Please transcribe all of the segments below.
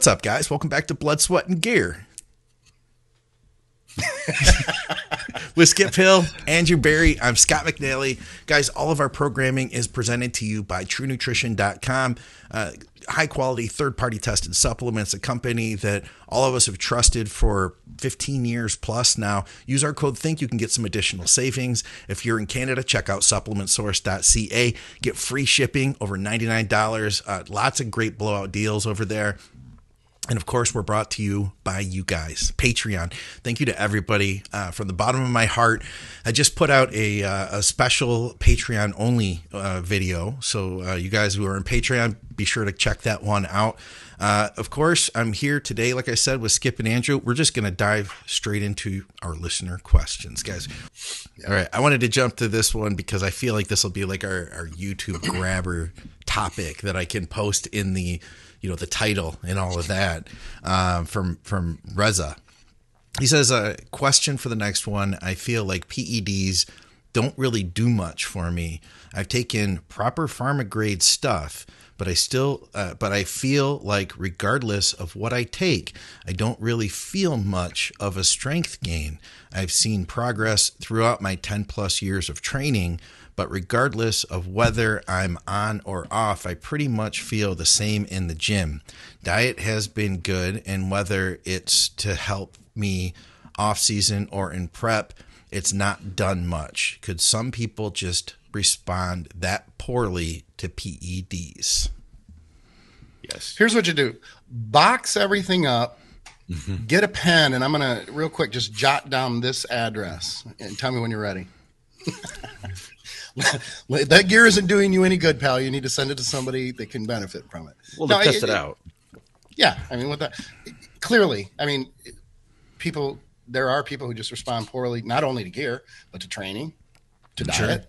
What's up, guys? Welcome back to Blood, Sweat, and Gear. With Skip Hill, Andrew Barry, I'm Scott McNally. Guys, all of our programming is presented to you by TrueNutrition.com. Uh, high quality, third party tested supplements, a company that all of us have trusted for 15 years plus now. Use our code THINK. You can get some additional savings. If you're in Canada, check out supplementsource.ca. Get free shipping over $99. Uh, lots of great blowout deals over there. And of course, we're brought to you by you guys, Patreon. Thank you to everybody uh, from the bottom of my heart. I just put out a, uh, a special Patreon only uh, video. So, uh, you guys who are in Patreon, be sure to check that one out. Uh, of course, I'm here today, like I said, with Skip and Andrew. We're just going to dive straight into our listener questions, guys. All right. I wanted to jump to this one because I feel like this will be like our, our YouTube grabber topic that I can post in the you know the title and all of that um, from from Reza. He says a question for the next one. I feel like PEDs don't really do much for me. I've taken proper pharma grade stuff, but I still, uh, but I feel like regardless of what I take, I don't really feel much of a strength gain. I've seen progress throughout my 10 plus years of training, but regardless of whether I'm on or off, I pretty much feel the same in the gym. Diet has been good, and whether it's to help me off season or in prep, it's not done much. Could some people just respond that poorly to PEDs? Yes. Here's what you do box everything up, mm-hmm. get a pen, and I'm going to, real quick, just jot down this address and tell me when you're ready. That gear isn't doing you any good, pal. You need to send it to somebody that can benefit from it. Well, test it, it, out. Yeah, I mean, with that, clearly, I mean, people. There are people who just respond poorly, not only to gear but to training, to diet. Sure.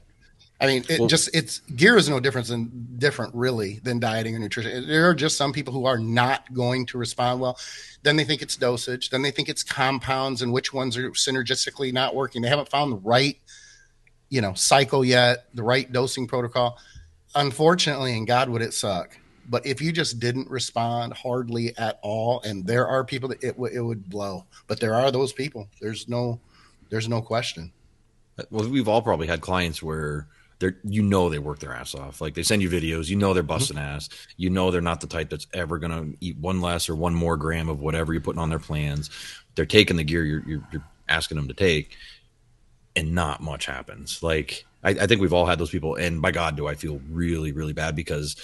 I mean, it well, just it's gear is no different than different really than dieting or nutrition. There are just some people who are not going to respond well. Then they think it's dosage. Then they think it's compounds and which ones are synergistically not working. They haven't found the right you know cycle yet, the right dosing protocol. Unfortunately, and God would it suck, but if you just didn't respond hardly at all, and there are people that it, w- it would blow, but there are those people. There's no, there's no question. Well, we've all probably had clients where they're, you know, they work their ass off. Like they send you videos, you know, they're busting mm-hmm. ass. You know, they're not the type that's ever going to eat one less or one more gram of whatever you're putting on their plans. They're taking the gear you're, you're, you're asking them to take, and not much happens. Like I, I, think we've all had those people, and by God, do I feel really, really bad because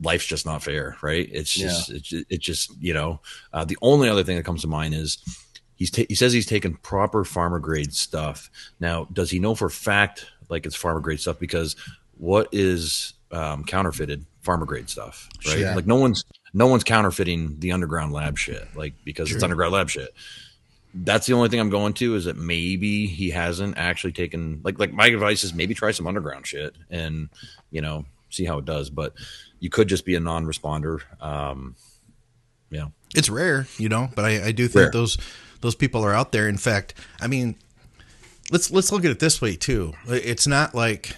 life's just not fair, right? It's just, yeah. it's, it's just, you know, uh, the only other thing that comes to mind is he's ta- he says he's taken proper pharma grade stuff. Now, does he know for fact like it's pharma grade stuff? Because what is um, counterfeited pharma grade stuff, right? Like no one's no one's counterfeiting the underground lab shit, like because True. it's underground lab shit that's the only thing I'm going to is that maybe he hasn't actually taken like like my advice is maybe try some underground shit and you know see how it does. But you could just be a non-responder. Um, yeah, it's rare, you know, but I, I do think rare. those those people are out there. In fact, I mean, let's let's look at it this way too. It's not like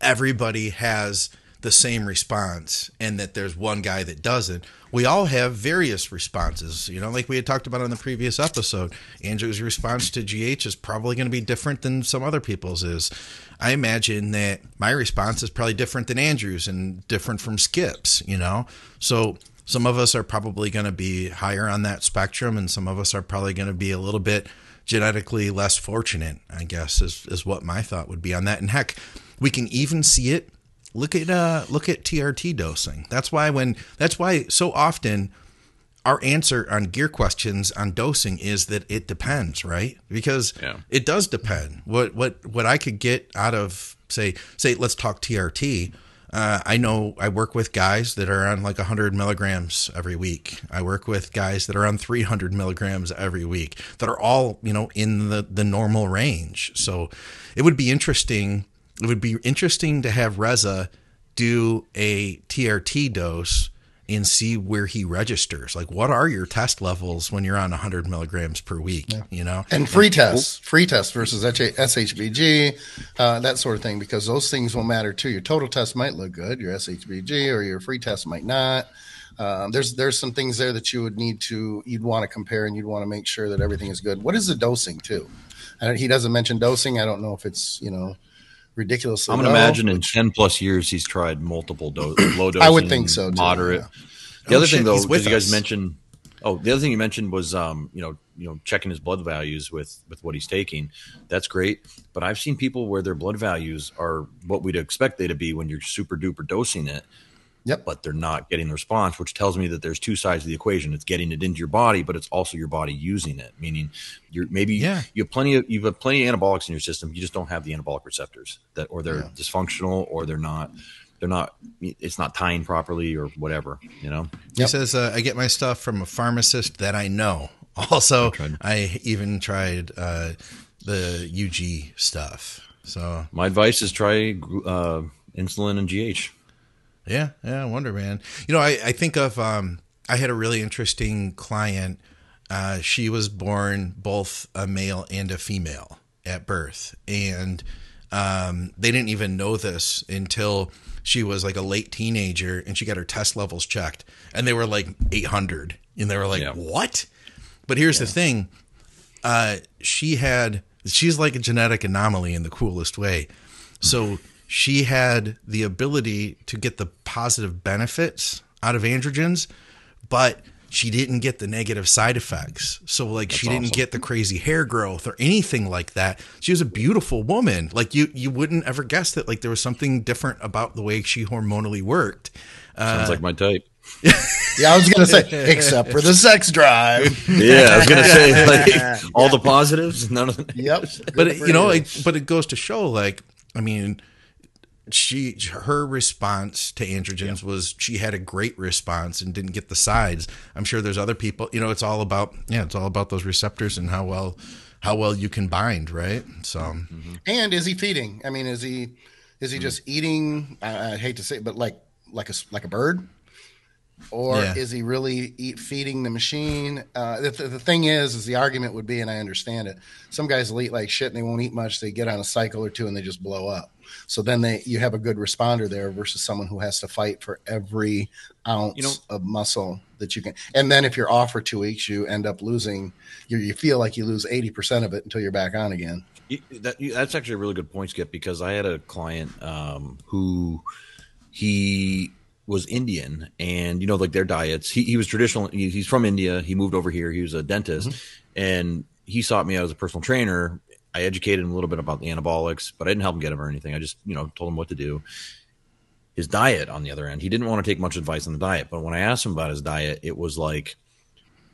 everybody has the same response and that there's one guy that doesn't. We all have various responses. You know, like we had talked about on the previous episode. Andrew's response to GH is probably going to be different than some other people's is. I imagine that my response is probably different than Andrew's and different from Skip's, you know? So some of us are probably going to be higher on that spectrum and some of us are probably going to be a little bit genetically less fortunate, I guess, is, is what my thought would be on that. And heck, we can even see it Look at uh, look at TRT dosing. That's why when that's why so often our answer on gear questions on dosing is that it depends, right? Because yeah. it does depend. What what what I could get out of say say let's talk TRT. Uh, I know I work with guys that are on like 100 milligrams every week. I work with guys that are on 300 milligrams every week that are all, you know, in the, the normal range. So it would be interesting it would be interesting to have Reza do a TRT dose and see where he registers. Like, what are your test levels when you're on 100 milligrams per week? Yeah. You know, and free tests, free tests versus SHBG, uh, that sort of thing, because those things will matter too. Your total test might look good, your SHBG or your free test might not. Um, there's there's some things there that you would need to you'd want to compare and you'd want to make sure that everything is good. What is the dosing too? he doesn't mention dosing. I don't know if it's you know ridiculous. I'm gonna imagine in ten plus years he's tried multiple do- low dosing. I would think so. Too, moderate. Yeah. The oh, other shit, thing though, because you guys mentioned, oh, the other thing you mentioned was um, you know you know checking his blood values with with what he's taking. That's great, but I've seen people where their blood values are what we'd expect they to be when you're super duper dosing it Yep. But they're not getting the response, which tells me that there's two sides of the equation. It's getting it into your body, but it's also your body using it. Meaning, you're maybe yeah. you have plenty of you have plenty of anabolics in your system. You just don't have the anabolic receptors that, or they're yeah. dysfunctional, or they're not they're not it's not tying properly or whatever you know he yep. says uh, i get my stuff from a pharmacist that i know also I, I, even tried uh, the ug stuff so my advice is try uh, insulin and gh yeah, yeah, I wonder, man. You know, I, I think of um, I had a really interesting client. Uh, she was born both a male and a female at birth, and um, they didn't even know this until she was like a late teenager, and she got her test levels checked, and they were like 800, and they were like, yeah. "What?" But here's yeah. the thing: uh, she had she's like a genetic anomaly in the coolest way. So she had the ability to get the positive benefits out of androgens, but she didn't get the negative side effects. So like That's she didn't awesome. get the crazy hair growth or anything like that. She was a beautiful woman. Like you you wouldn't ever guess that like there was something different about the way she hormonally worked. Sounds uh, like my type. yeah, I was gonna say, except for the sex drive. yeah, I was gonna say like all the positives, none of the Yep. But you know, like, but it goes to show, like, I mean, she her response to androgens yeah. was she had a great response and didn't get the sides. I'm sure there's other people. You know, it's all about yeah, it's all about those receptors and how well how well you can bind, right? So, mm-hmm. and is he feeding? I mean, is he is he mm-hmm. just eating? I, I, hate to say, it, but like like a like a bird, or yeah. is he really eat, feeding the machine? Uh, the, the, thing is, is the argument would be, and I understand it. Some guys will eat like shit and they won't eat much. They get on a cycle or two and they just blow up. So then they you have a good responder there versus someone who has to fight for every ounce you know, of muscle that you can. And then if you're off for two weeks, you end up losing. You, you feel like you lose eighty percent of it until you're back on again. That, that's actually a really good point, Skip, because I had a client um, who he was Indian, and you know, like their diets. He, he was traditional. He, he's from India. He moved over here. He was a dentist, mm-hmm. and he sought me out as a personal trainer I educated him a little bit about the anabolics, but I didn't help him get him or anything. I just, you know, told him what to do. His diet, on the other end, he didn't want to take much advice on the diet. But when I asked him about his diet, it was like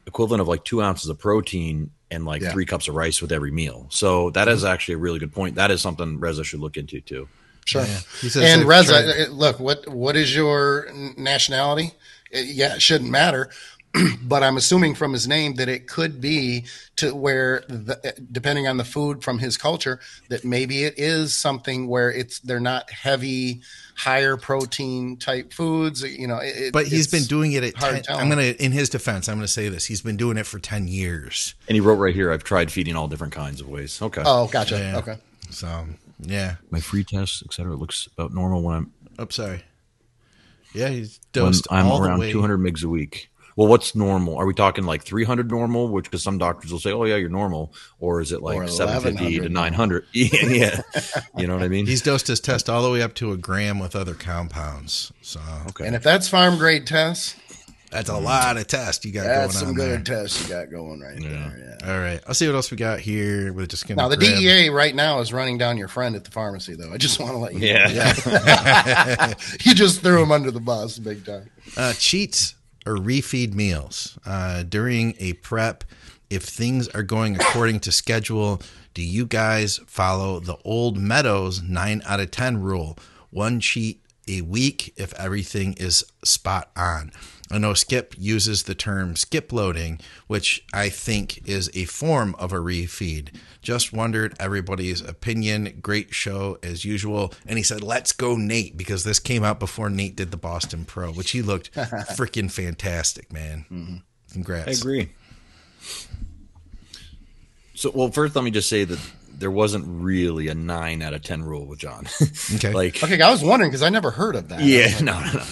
equivalent of like two ounces of protein and like yeah. three cups of rice with every meal. So that is actually a really good point. That is something Reza should look into too. Sure. Yeah. and Reza, look, what what is your nationality? Yeah, it shouldn't matter. but I'm assuming from his name that it could be to where, the, depending on the food from his culture, that maybe it is something where it's they're not heavy, higher protein type foods. You know, it, but he's been doing it at. 10, I'm gonna, in his defense, I'm gonna say this: he's been doing it for ten years. And he wrote right here, "I've tried feeding all different kinds of ways." Okay. Oh, gotcha. Yeah. Okay. So yeah, my free test, etc., looks about normal when I'm. Oh, sorry. Yeah, he's dosed. When I'm around 200 mgs a week. Well, what's normal? Are we talking like 300 normal, which because some doctors will say, "Oh yeah, you're normal," or is it like 750 to 900? yeah, yeah. you know what I mean. He's dosed his test all the way up to a gram with other compounds. So okay, and if that's farm grade tests, that's a lot of tests you got That's going on. That's some good tests you got going right yeah. there. Yeah. All right. I'll see what else we got here. We're just gonna now the grab. DEA right now is running down your friend at the pharmacy though. I just want to let you yeah. know. Yeah. you just threw him under the bus big time. Uh, cheats or refeed meals uh, during a prep. If things are going according to schedule, do you guys follow the old Meadows 9 out of 10 rule? One cheat a week if everything is spot on. I know Skip uses the term skip loading, which I think is a form of a refeed. Just wondered everybody's opinion. Great show as usual. And he said, let's go, Nate, because this came out before Nate did the Boston Pro, which he looked freaking fantastic, man. Mm-hmm. Congrats. I agree. So, well, first, let me just say that there wasn't really a nine out of 10 rule with John. Okay. like, okay, I was wondering because I never heard of that. Yeah, no, no, no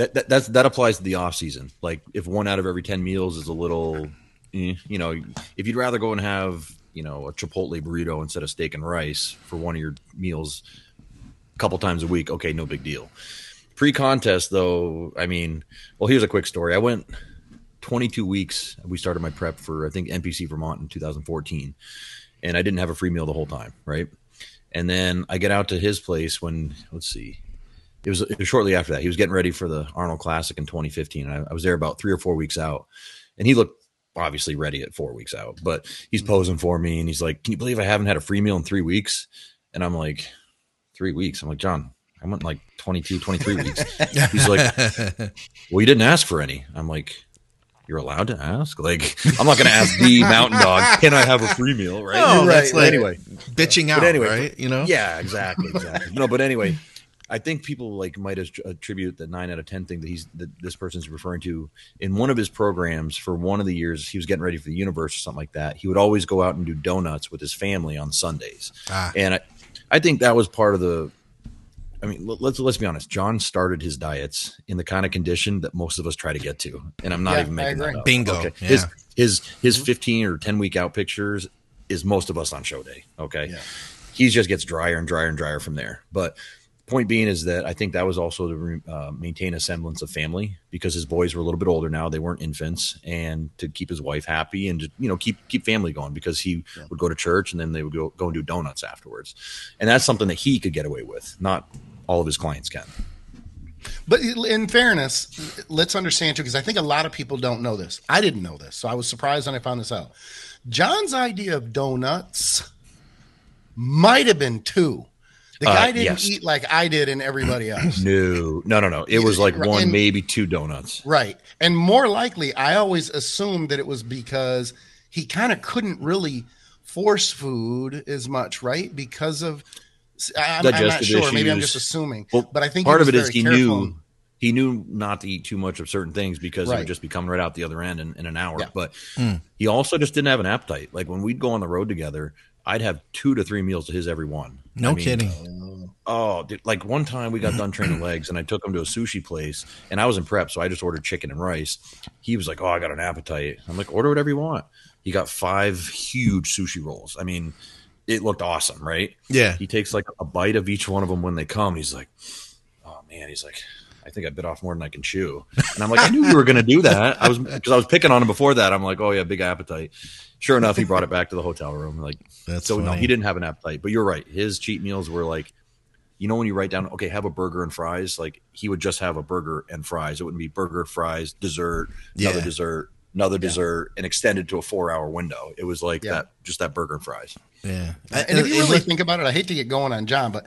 that, that that's that applies to the off season. Like if one out of every ten meals is a little, eh, you know, if you'd rather go and have you know a Chipotle burrito instead of steak and rice for one of your meals a couple times a week, okay, no big deal. Pre-contest though, I mean, well, here's a quick story. I went 22 weeks. We started my prep for I think NPC Vermont in 2014, and I didn't have a free meal the whole time, right? And then I get out to his place when let's see, it was, it was shortly after that. He was getting ready for the Arnold Classic in 2015. I, I was there about three or four weeks out, and he looked obviously ready at four weeks out. But he's mm-hmm. posing for me, and he's like, "Can you believe I haven't had a free meal in three weeks?" And I'm like, three weeks. I'm like, John, I went like 22, 23 weeks. He's like, well, you didn't ask for any. I'm like, you're allowed to ask. Like, I'm not going to ask the mountain dog, can I have a free meal? Right. No, right. that's like anyway, bitching out, But anyway, right? You know? yeah, exactly, exactly. no, but anyway, I think people like might attribute the nine out of ten thing that he's that this person's referring to in one of his programs for one of the years he was getting ready for the universe or something like that. He would always go out and do donuts with his family on Sundays, Ah. and I, I think that was part of the. I mean, let- let's let's be honest. John started his diets in the kind of condition that most of us try to get to, and I'm not Yeah, even making that up. Bingo, Okay. yeah. His his his 15 or 10 week out pictures is most of us on show day. Okay, Yeah. he just gets drier and drier and drier from there. But point being is that I think that was also to uh, maintain a semblance of family because his boys were a little bit older now; they weren't infants, and to keep his wife happy and to, you know keep keep family going because he would go to church and then they would go go and do donuts afterwards, and that's something that he could get away with, not all of his clients can. But in fairness, let's understand too, because I think a lot of people don't know this. I didn't know this, so I was surprised when I found this out. John's idea of donuts might have been two. The Uh, guy didn't yes. eat like I did and everybody else. No, no, no, no. It was like one, and- maybe two donuts. Right. And more likely, I always assumed that it was because he kind of couldn't really force food as much, right? Because of, I'm, I'm not Digestive sure. Maybe I'm just assuming. Well, but I think part of it is he careful. knew he knew not to eat too much of certain things because it would just be coming right out the other end in, in an hour. Yeah. But he also just didn't have an appetite. Like when we'd go on the road together, I'd have two to three meals to his every one. No I mean, kidding. Oh, dude, like one time we got done training legs and I took him to a sushi place and I was in prep, so I just ordered chicken and rice. He was like, "Oh, I got an appetite." I'm like, "Order whatever you want." He got five huge sushi rolls. I mean, it looked awesome, right? Yeah. He takes like a bite of each one of them when they come. He's like, "Oh man," he's like, "I think I bit off more than I can chew." And I'm like, "I knew you were going to do that." I was because I was picking on him before that. I'm like, "Oh yeah, big appetite." Sure enough, he brought it back to the hotel room. Like, That's so no, he didn't have an appetite. But you're right. His cheat meals were like, you know, when you write down, okay, have a burger and fries. Like he would just have a burger and fries. It wouldn't be burger, fries, dessert, another Yeah. dessert, another dessert, and extended to a four hour window. It was like Yeah. that, just that burger and fries. Yeah. And if you really think about it, I hate to get going on John, but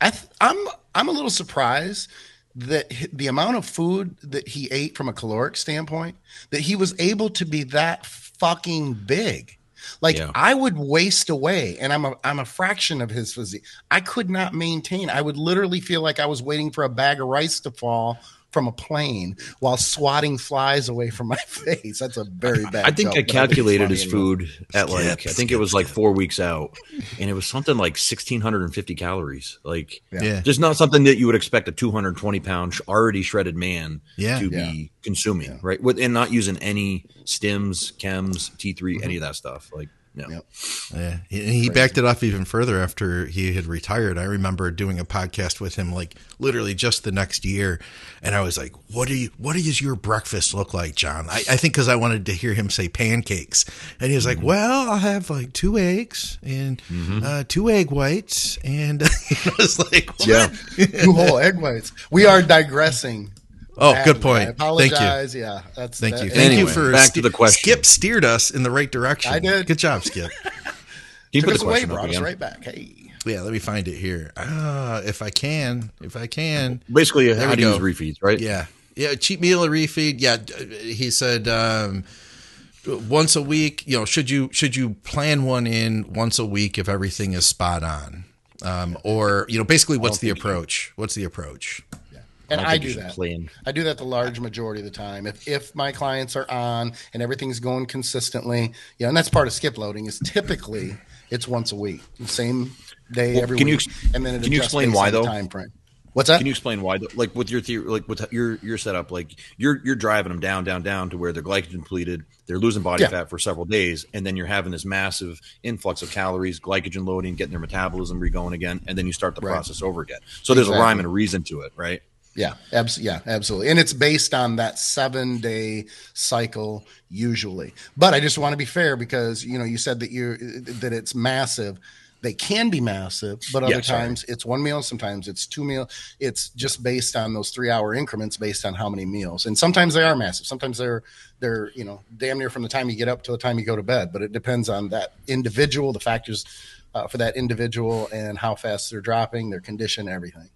I th- I'm I'm a little surprised that the amount of food that he ate from a caloric standpoint that he was able to be that fucking big. Like Yeah. I would waste away, and I'm a I'm a fraction of his physique. I could not maintain. I would literally feel like I was waiting for a bag of rice to fall from a plane while swatting flies away from my face. That's a very bad. I think joke, I but it's calculated his enough. food at like, Skip, I think it skip, was like four weeks out, and it was something like 1,650 calories. Like, Yeah. just not something that you would expect a 220 pound already shredded man Yeah. to Yeah. be consuming, right? With and not using any stims, chems, T3, Mm-hmm. any of that stuff. Like, no. Yep. Yeah, he, he backed it off even further after he had retired. I remember doing a podcast with him, like literally just the next year, and I was like, "What do you? What does your breakfast look like, John?" I, I think because I wanted to hear him say pancakes, and he was like, "Well, I'll have like two eggs and uh, two egg whites," and I was like, what? Yeah. Two whole egg whites. We are digressing. Oh, badly. good point. I Thank you. apologize. Yeah, that's Thank that- you. Thank you for back to the question. Skip steered us in the right direction. I did. Good job, Skip. Can you Took put us away, question up brought us right back. Hey, yeah, let me find it here. Uh, if I can, if I can. Basically, There how we to go. use refeeds, right? Yeah. Yeah. Cheap meal or refeed. Yeah. He said, um, once a week, you know, should you, should you plan one in once a week if everything is spot on? Um, or, you know, basically what's the approach? What's the approach? And don't I, do that. plan. I do that the large majority of the time. If if my clients are on and everything's going consistently, yeah, and that's part of skip loading. Is typically it's once a week, same day Well, every can you week, ex- and then it can you explain why, the though? Time frame. What's that? Can you explain why? Like with your theory, like with your your setup, like you're you're driving them down, down, down to where they're glycogen depleted, they're losing body Yeah. fat for several days, and then you're having this massive influx of calories, glycogen loading, getting their metabolism re-going again, and then you start the Right. process over again. So there's a rhyme and a reason to it, right? Yeah, abs- yeah, absolutely. And it's based on that seven day cycle usually. But I just want to be fair because you know you said that you that it's massive. They can be massive, but other Yeah, times it's one meal, sometimes it's two meal. It's just based on those three hour increments based on how many meals. And sometimes they are massive. Sometimes they're they're, you know, damn near from the time you get up to the time you go to bed. But it depends on that individual, the factors uh, for that individual and how fast they're dropping, their condition, everything.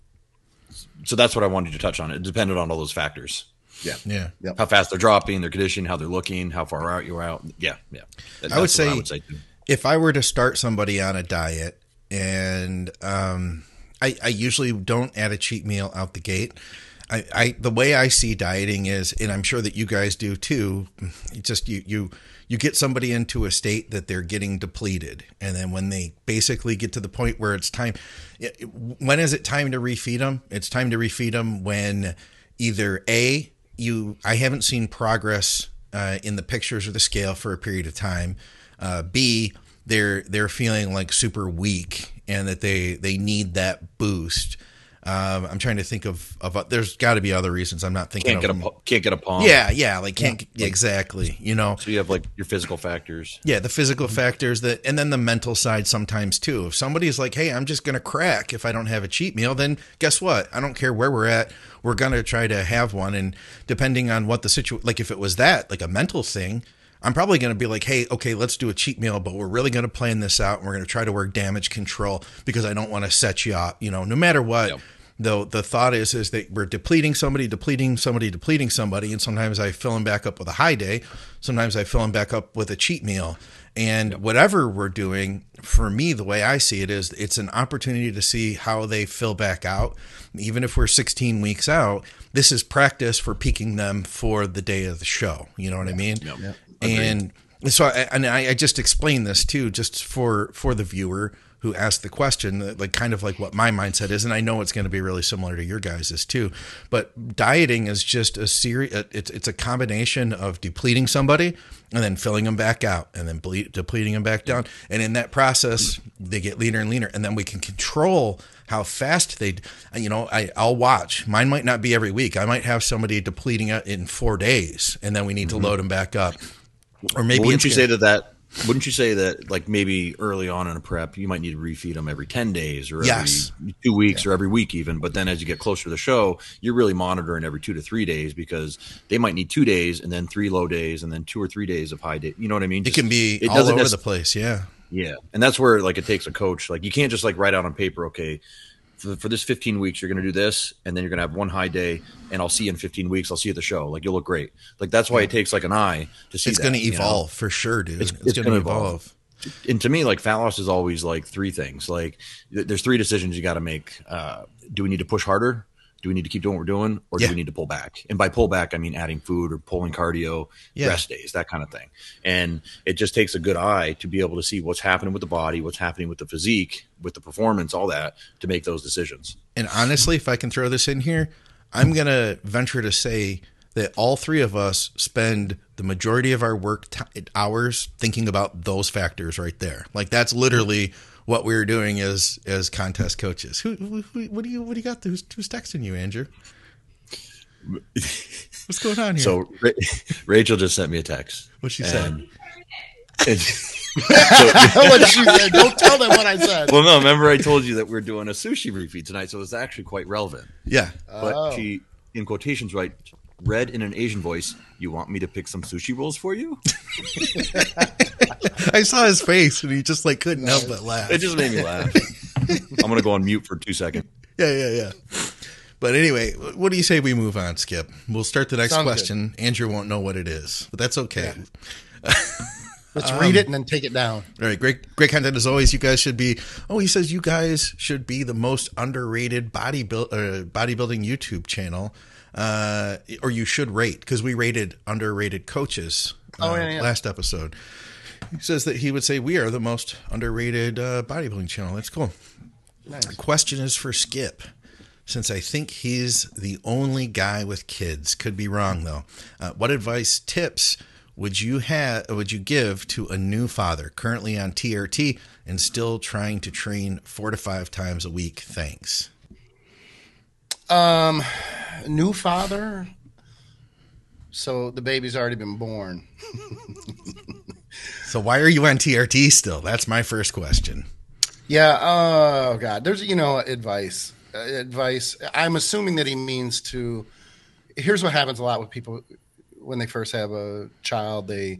So that's what I wanted to touch on. It depended on all those factors. Yeah. Yeah. Yep. How fast they're dropping, their condition, how they're looking, how far out you're out. Yeah, yeah. That- I would say- I would say if I were to start somebody on a diet and um, I, I usually don't add a cheat meal out the gate. I, I the way I see dieting is, and I'm sure that you guys do too. It's just you you you get somebody into a state that they're getting depleted, and then when they basically get to the point where it's time, when is it time to refeed them? It's time to refeed them when either a you I haven't seen progress uh, in the pictures or the scale for a period of time. Uh, B they're they're feeling like super weak and that they they need that boost. Um, I'm trying to think of of there's got to be other reasons. I'm not thinking Can't get a them. pu- can't get a palm. Yeah, yeah, like can't yeah, exactly. You know, So you have like your physical factors. yeah, the physical factors that, and then the mental side sometimes too. If somebody's like, "Hey, I'm just gonna crack if I don't have a cheat meal," then guess what? I don't care where we're at. We're gonna try to have one, and depending on what the situation, like if it was that, like a mental thing, I'm probably gonna be like, "Hey, okay, let's do a cheat meal, but we're really gonna plan this out, and we're gonna try to work damage control because I don't want to set you up. You know, no matter what." Yep. Though the thought is is that we're depleting somebody, depleting somebody, depleting somebody, and sometimes I fill them back up with a high day, sometimes I fill them back up with a cheat meal, and whatever we're doing, for me, the way I see it is, it's an opportunity to see how they fill back out, even if we're 16 weeks out. This is practice for peaking them for the day of the show. You know what I mean? Yep. And so, I, and I, I just explained this too, just for for the viewer who asked the question, uh, like kind of like what my mindset is, and I know it's going to be really similar to your guys's too. But dieting is just a series; uh, it's it's a combination of depleting somebody and then filling them back out, and then ble- depleting them back down, and in that process, they get leaner and leaner, and then we can control how fast they uh, you know I, i'll watch. Mine might not be every week. I might have somebody depleting it in four days and then we need to mm-hmm. load them back up. Or maybe wouldn't you gonna- say that that wouldn't you say that like maybe early on in a prep you might need to refeed them every 10 days or every Yes. two weeks or every week even but then as you get closer to the show you're really monitoring every two to three days because they might need two days and then three low days and then two or three days of high day you know what i mean it can be it all over nec- the place yeah yeah, and that's where like it takes a coach. Like you can't just like write out on paper, okay, for, for this 15 weeks you're going to do this, and then you're going to have one high day, and I'll see you in 15 weeks. I'll see you at the show. Like you'll look great. Like that's why it takes like an eye to see. it's going to you know? evolve for sure dude It's- it's, it's going to gonna evolve. evolve. And to me, like fat loss is always like three things. Like th- there's three decisions you got to make. Uh, do we need to push harder? Do we need to keep doing what we're doing, or Yeah. do we need to pull back? And by pull back, I mean adding food or pulling cardio, Yeah. rest days, that kind of thing. And it just takes a good eye to be able to see what's happening with the body, what's happening with the physique, with the performance, all that to make those decisions. and honestly if i can throw this in here i'm going to venture to say that all three of us spend the majority of our work t- hours thinking about those factors right there like that's literally what we're doing as as contest coaches who, who, who what do you what do you got who's, who's texting you andrew what's going on here So Ra- Rachel just sent me a text. what she said And, and- what she said. Don't tell them what I said. well, no, remember I told you that we're doing a sushi refeed tonight, so it's actually quite relevant. yeah But Oh. she, in quotations, right, read in an Asian voice, "You want me to pick some sushi rolls for you?" i saw his face and he just like couldn't help but laugh It just made me laugh. I'm gonna go on mute for two seconds. Yeah, yeah, yeah. But anyway, what do you say we move on, Skip? We'll start the next Sounds good. question. Andrew won't know what it is, but that's okay. Let's Um, read it and then take it down. All right, great, great content as always. You guys should be. Oh, he says you guys should be the most underrated body build, uh, bodybuilding YouTube channel, uh, or you should rate because we rated underrated coaches. Oh, uh, yeah, yeah. last episode. He says that he would say we are the most underrated uh, bodybuilding channel. That's cool. Nice. The question is for Skip. since I think he's the only guy with kids. Could be wrong though. Uh, what advice, tips would you have? Would you give to a new father currently on TRT and still trying to train four to five times a week? Thanks. Um, new father. So the baby's already been born. so why are you on TRT still? That's my first question. Yeah. Oh God. There's you know advice. Uh, advice. I'm assuming that he means to. Here's what happens a lot with people when they first have a child. They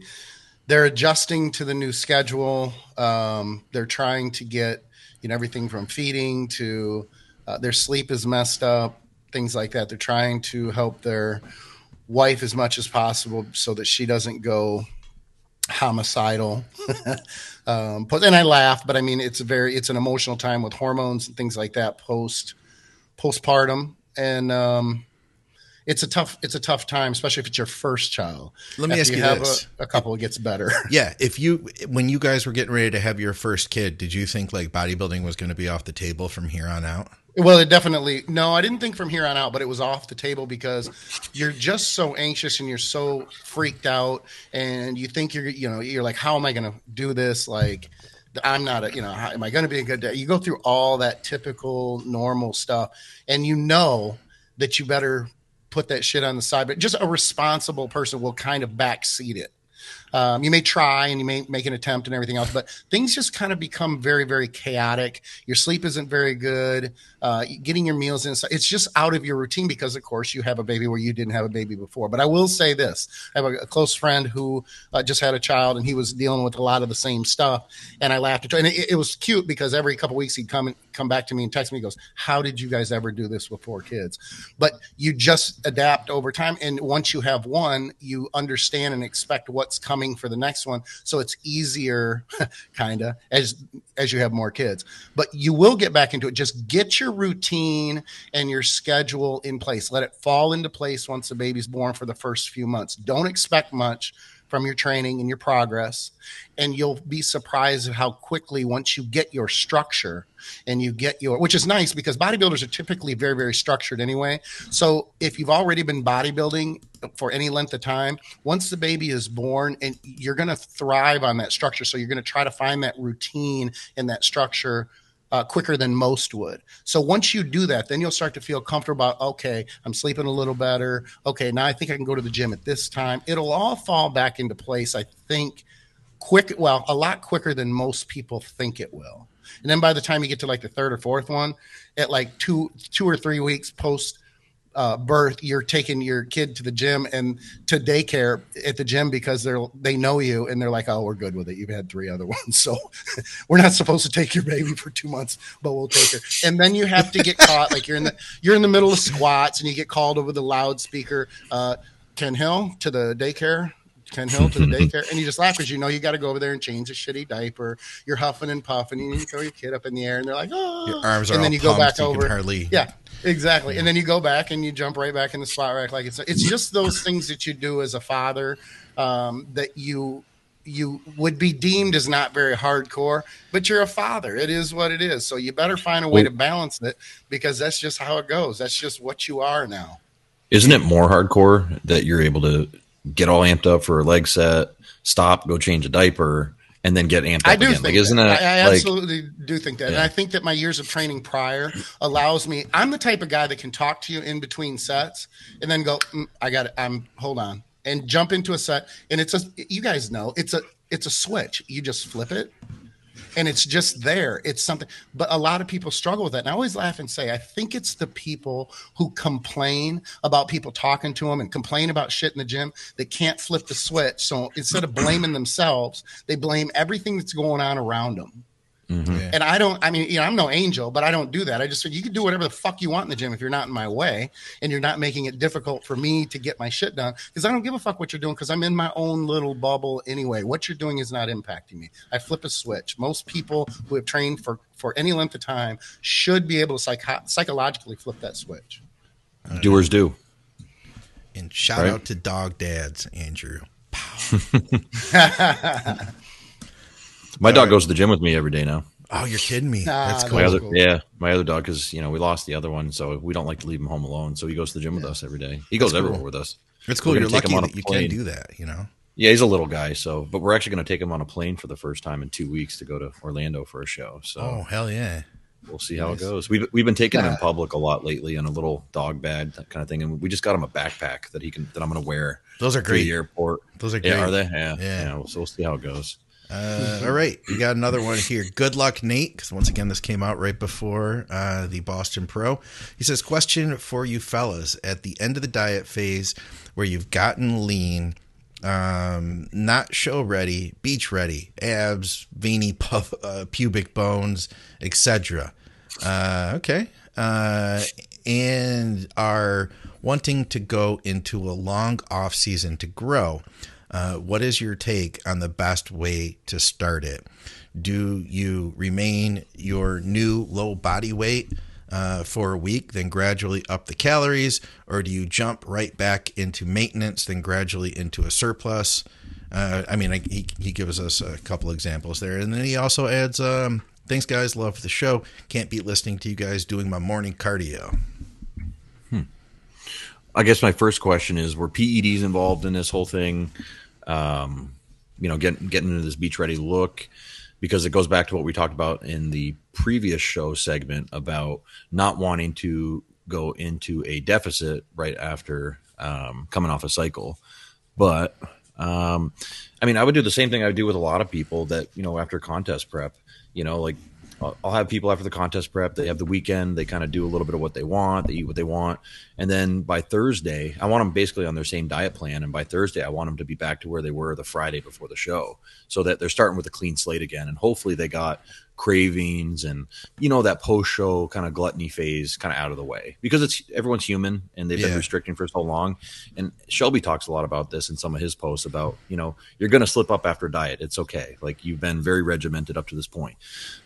they're adjusting to the new schedule. Um, they're trying to get you know everything from feeding to uh, their sleep is messed up, things like that. They're trying to help their wife as much as possible so that she doesn't go homicidal. um, but and I laugh, but I mean it's a very it's an emotional time with hormones and things like that post postpartum, and um, it's a tough it's a tough time, especially if it's your first child. Let me After ask you, you have this: a, a, couple, it gets better. Yeah, if you when you guys were getting ready to have your first kid, did you think like bodybuilding was going to be off the table from here on out? Well, it definitely no, I didn't think from here on out, but it was off the table because you're just so anxious and you're so freaked out, and you think you're you know you're like, how am I going to do this? Like, I'm not a you know, how, am I going to be a good day? You go through all that typical normal stuff, and you know that you better put that shit on the side. But just a responsible person will kind of backseat it. Um, you may try and you may make an attempt and everything else, but things just kind of become very, very chaotic. Your sleep isn't very good. Uh, getting your meals in, it's just out of your routine because, of course, you have a baby where you didn't have a baby before. But I will say this: I have a, a close friend who uh, just had a child, and he was dealing with a lot of the same stuff. And I laughed at, him, and it, it was cute because every couple weeks he'd come and come back to me and text me. He goes, "How did you guys ever do this with four kids?" But you just adapt over time, and once you have one, you understand and expect what's coming for the next one, so it's easier, kind of as as you have more kids. But you will get back into it. Just get your routine and your schedule in place. Let it fall into place once the baby's born for the first few months. Don't expect much from your training and your progress. And you'll be surprised at how quickly, once you get your structure and you get your, which is nice because bodybuilders are typically very, very structured anyway. So if you've already been bodybuilding for any length of time, once the baby is born, and you're going to thrive on that structure. So you're going to try to find that routine and that structure uh, quicker than most would. So once you do that, then you'll start to feel comfortable about, okay, I'm sleeping a little better. Okay, now I think I can go to the gym at this time. It'll all fall back into place, I think, quick, well, a lot quicker than most people think it will. And then by the time you get to like the third or fourth one, at like two, two or three weeks post uh, birth, you're taking your kid to the gym and to daycare at the gym because they're they know you and they're like, oh, we're good with it. You've had three other ones, so we're not supposed to take your baby for two months, but we'll take her. And then you have to get caught like you're in the you're in the middle of squats and you get called over the loudspeaker. Uh, Ken Hill to the daycare Ken Hill to the daycare, and you just laugh because you know you got to go over there and change a shitty diaper. You're huffing and puffing, and you throw your kid up in the air, and they're like, "Oh!" Your arms are and then you go back over. hardly, yeah, exactly. And then you go back and you jump right back in the spot rack, like it's it's just those things that you do as a father um, that you you would be deemed as not very hardcore, but you're a father. It is what it is. So you better find a way to balance it because that's just how it goes. That's just what you are now. Isn't it more hardcore that you're able to get all amped up for a leg set, stop, go change a diaper, and then get amped up I do again. Think like, isn't that? I, I like, absolutely do think that. Yeah. And I think that my years of training prior allows me. I'm the type of guy that can talk to you in between sets and then go, mm, I got it. I'm hold on and jump into a set. And it's a, you guys know, it's a, it's a switch. You just flip it and it's just there. It's something, but a lot of people struggle with that. And I always laugh and say, I think it's the people who complain about people talking to them and complain about shit in the gym that can't flip the switch. So instead of blaming themselves, they blame everything that's going on around them. Mm-hmm. And I don't, I mean, you know, I'm no angel, but I don't do that. I just said, you can do whatever the fuck you want in the gym if you're not in my way and you're not making it difficult for me to get my shit done. Cause I don't give a fuck what you're doing because I'm in my own little bubble anyway. What you're doing is not impacting me. I flip a switch. Most people who have trained for, for any length of time should be able to psycho- psychologically flip that switch. Doers do. And shout right? out to dog dads, Andrew. My dog right. goes to the gym with me every day now. Oh, you're kidding me. Nah, That's cool. My other, cool. yeah, my other dog, because you know we lost the other one, so we don't like to leave him home alone. So he goes to the gym with us every day. He goes cool. everywhere with us. It's cool. We're You're gonna lucky him on a that you can plane. do that, you know? Yeah, he's a little guy, so but we're actually going to take him on a plane for the first time in two weeks to go to Orlando for a show. So Oh, hell yeah. we'll see how it goes. We've we've been taking him in public a lot lately in a little dog bag that kind of thing, and we just got him a backpack that he can that I'm going to wear Those are to the great. airport. Those are great. Yeah, are they? Yeah, Yeah. yeah. so we'll see how it goes. Uh, all right, we got another one here. Good luck, Nate. Because once again, this came out right before uh, the Boston Pro. He says, "Question for you fellas: At the end of the diet phase, where you've gotten lean, um, not show ready, beach ready, abs, veiny puff, uh, pubic bones, etc. Uh, okay, uh, and are wanting to go into a long off season to grow." Uh, what is your take on the best way to start it? Do you remain your new low body weight uh, for a week, then gradually up the calories, or do you jump right back into maintenance, then gradually into a surplus? Uh, I mean, I, he, he gives us a couple examples there. And then he also adds, um, Thanks, guys. Love the show. Can't beat listening to you guys doing my morning cardio. I guess my first question is: Were PEDs involved in this whole thing? Um, you know, getting getting into this beach ready look, because it goes back to what we talked about in the previous show segment about not wanting to go into a deficit right after um, coming off a cycle. But um, I mean, I would do the same thing I would do with a lot of people that you know after contest prep. You know, like I'll have people after the contest prep. They have the weekend. They kind of do a little bit of what they want. They eat what they want, and then by Thursday, I want them basically on their same diet plan. And by Thursday, I want them to be back to where they were the Friday before the show, so that they're starting with a clean slate again. And hopefully, they got cravings and you know that post show kind of gluttony phase kind of out of the way because it's everyone's human and they've Yeah. been restricting for so long. And Shelby talks a lot about this in some of his posts about you know you're going to slip up after diet. It's okay. Like you've been very regimented up to this point.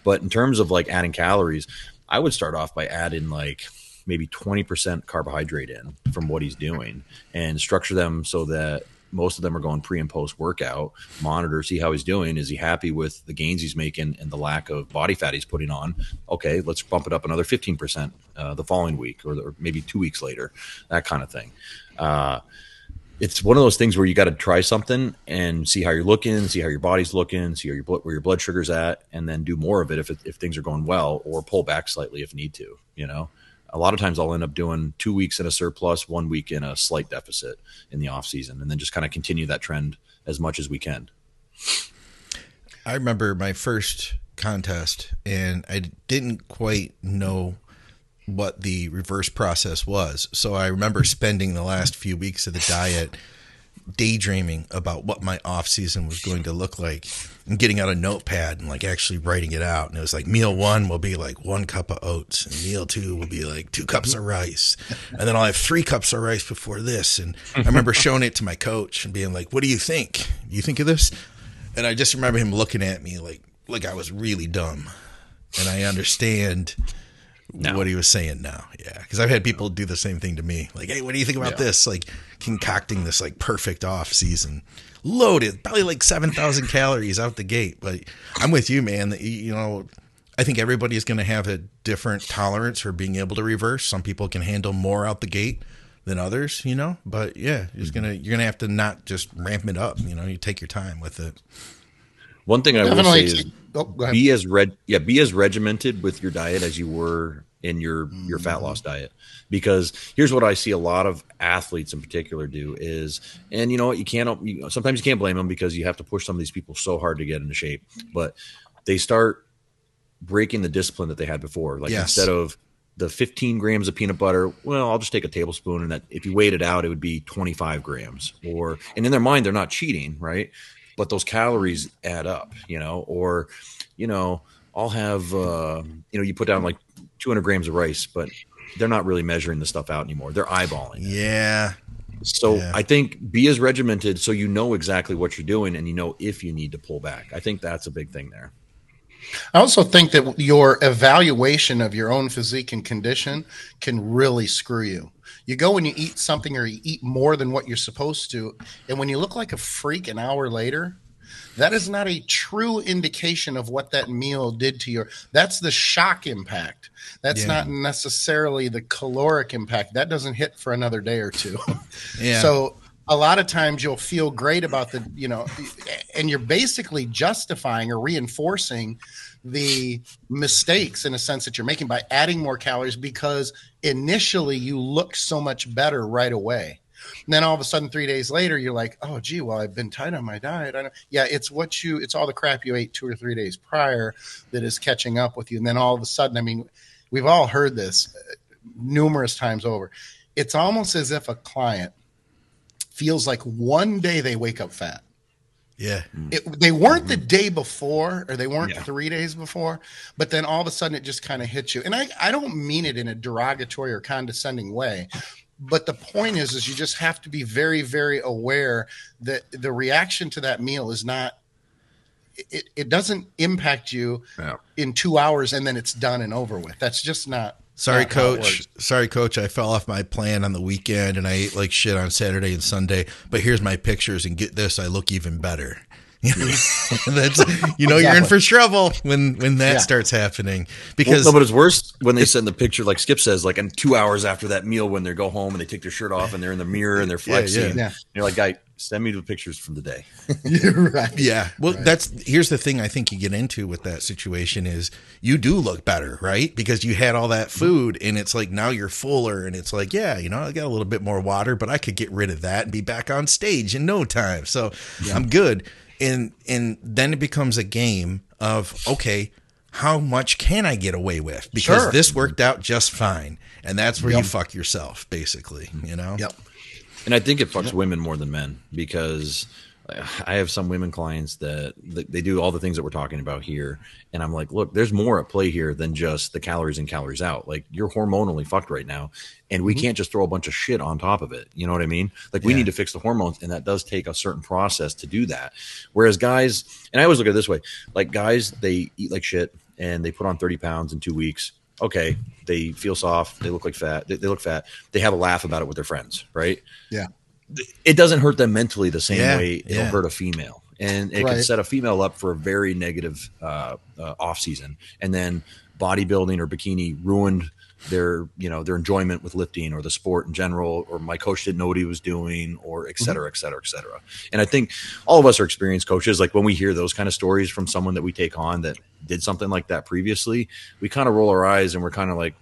But in terms of like adding calories, I would start off by adding like maybe 20% carbohydrate in from what he's doing and structure them so that most of them are going pre and post workout, monitor, see how he's doing. Is he happy with the gains he's making and the lack of body fat he's putting on? Okay, let's bump it up another 15% uh, the following week or, or maybe two weeks later, that kind of thing. Uh, it's one of those things where you got to try something and see how you're looking, see how your body's looking, see your where your blood sugar's at, and then do more of it if it, if things are going well, or pull back slightly if need to. You know, a lot of times I'll end up doing two weeks in a surplus, one week in a slight deficit in the off season, and then just kind of continue that trend as much as we can. I remember my first contest, and I didn't quite know what the reverse process was. So I remember spending the last few weeks of the diet daydreaming about what my off season was going to look like and getting out a notepad and like actually writing it out. And it was like meal one will be like one cup of oats, and meal two will be like two cups of rice, and then I'll have three cups of rice before this. And I remember showing it to my coach and being like, "What do you think? You think of this?" And I just remember him looking at me like like I was really dumb, and I understand what he was saying now. Yeah, because I've had people do the same thing to me. Like, hey, what do you think about this? Like concocting this like perfect off season, loaded, probably like seven thousand calories out the gate. But I'm with you, man. You- know, I think everybody's going to have a different tolerance for being able to reverse. Some people can handle more out the gate than others, you know. But yeah, you're just mm-hmm. gonna you're gonna have to not just ramp it up. You know, you take your time with it. One thing I will say is Oh, be as red yeah be as regimented with your diet as you were in your your Mm. fat loss diet. Because here's what i see a lot of athletes in particular do is and you know what you can't you, sometimes you can't blame them because you have to push some of these people so hard to get into shape but they start breaking the discipline that they had before. Like Yes. instead of the 15 grams of peanut butter well i'll just take a tablespoon and that if you weighed it out it would be 25 grams or and in their mind they're not cheating right but those calories add up you know or you know i'll have uh you know you put down like 200 grams of rice but they're not really measuring the stuff out anymore they're eyeballing it. Yeah, so Yeah. i think be as regimented so you know exactly what you're doing and you know if you need to pull back i think that's a big thing there I also think that your evaluation of your own physique and condition can really screw you. You go and you eat something or you eat more than what you're supposed to, and when you look like a freak an hour later, that is not a true indication of what that meal did to your that's the shock impact. That's yeah. not necessarily the caloric impact. That doesn't hit for another day or two. Yeah. So a lot of times you'll feel great about the you know and you're basically justifying or reinforcing the mistakes in a sense that you're making by adding more calories because initially you look so much better right away and then all of a sudden, three days later, you're like, oh, gee, well, I've been tight on my diet. I Yeah, it's what you, it's all the crap you ate two or three days prior that is catching up with you. And then all of a sudden, I mean, we've all heard this uh, numerous times over. It's almost as if a client feels like one day they wake up fat. Yeah. It, they weren't the day before or they weren't yeah. three days before, but then all of a sudden it just kind of hits you. And I, I don't mean it in a derogatory or condescending way, but the point is is you just have to be very very aware that the reaction to that meal is not it, it doesn't impact you yeah. in two hours and then it's done and over with that's just not sorry not coach sorry coach i fell off my plan on the weekend and i ate like shit on saturday and sunday but here's my pictures and get this i look even better That's you know exactly. you're in for trouble when when that yeah. starts happening because well, no, but it's worse when they send the picture like Skip says like in two hours after that meal when they go home and they take their shirt off and they're in the mirror and they're flexing. Yeah, yeah. You're like, guy, send me the pictures from the day. right. Yeah. Well, right. that's here's the thing I think you get into with that situation is you do look better, right? Because you had all that mm-hmm. food and it's like now you're fuller and it's like, yeah, you know, I got a little bit more water, but I could get rid of that and be back on stage in no time. So yeah. I'm good and and then it becomes a game of okay how much can i get away with because sure. this worked out just fine and that's where yep. you fuck yourself basically you know yep and i think it fucks yep. women more than men because I have some women clients that they do all the things that we're talking about here, and I'm like, look, there's more at play here than just the calories in, calories out. Like you're hormonally fucked right now, and we mm-hmm. can't just throw a bunch of shit on top of it. You know what I mean? Like we yeah. need to fix the hormones, and that does take a certain process to do that. Whereas guys, and I always look at it this way, like guys, they eat like shit and they put on 30 pounds in two weeks. Okay, they feel soft, they look like fat, they, they look fat. They have a laugh about it with their friends, right? Yeah it doesn't hurt them mentally the same yeah, way it'll yeah. hurt a female and it right. can set a female up for a very negative uh, uh, off season and then bodybuilding or bikini ruined their you know their enjoyment with lifting or the sport in general or my coach didn't know what he was doing or et mm-hmm. cetera et cetera et cetera and i think all of us are experienced coaches like when we hear those kind of stories from someone that we take on that did something like that previously we kind of roll our eyes and we're kind of like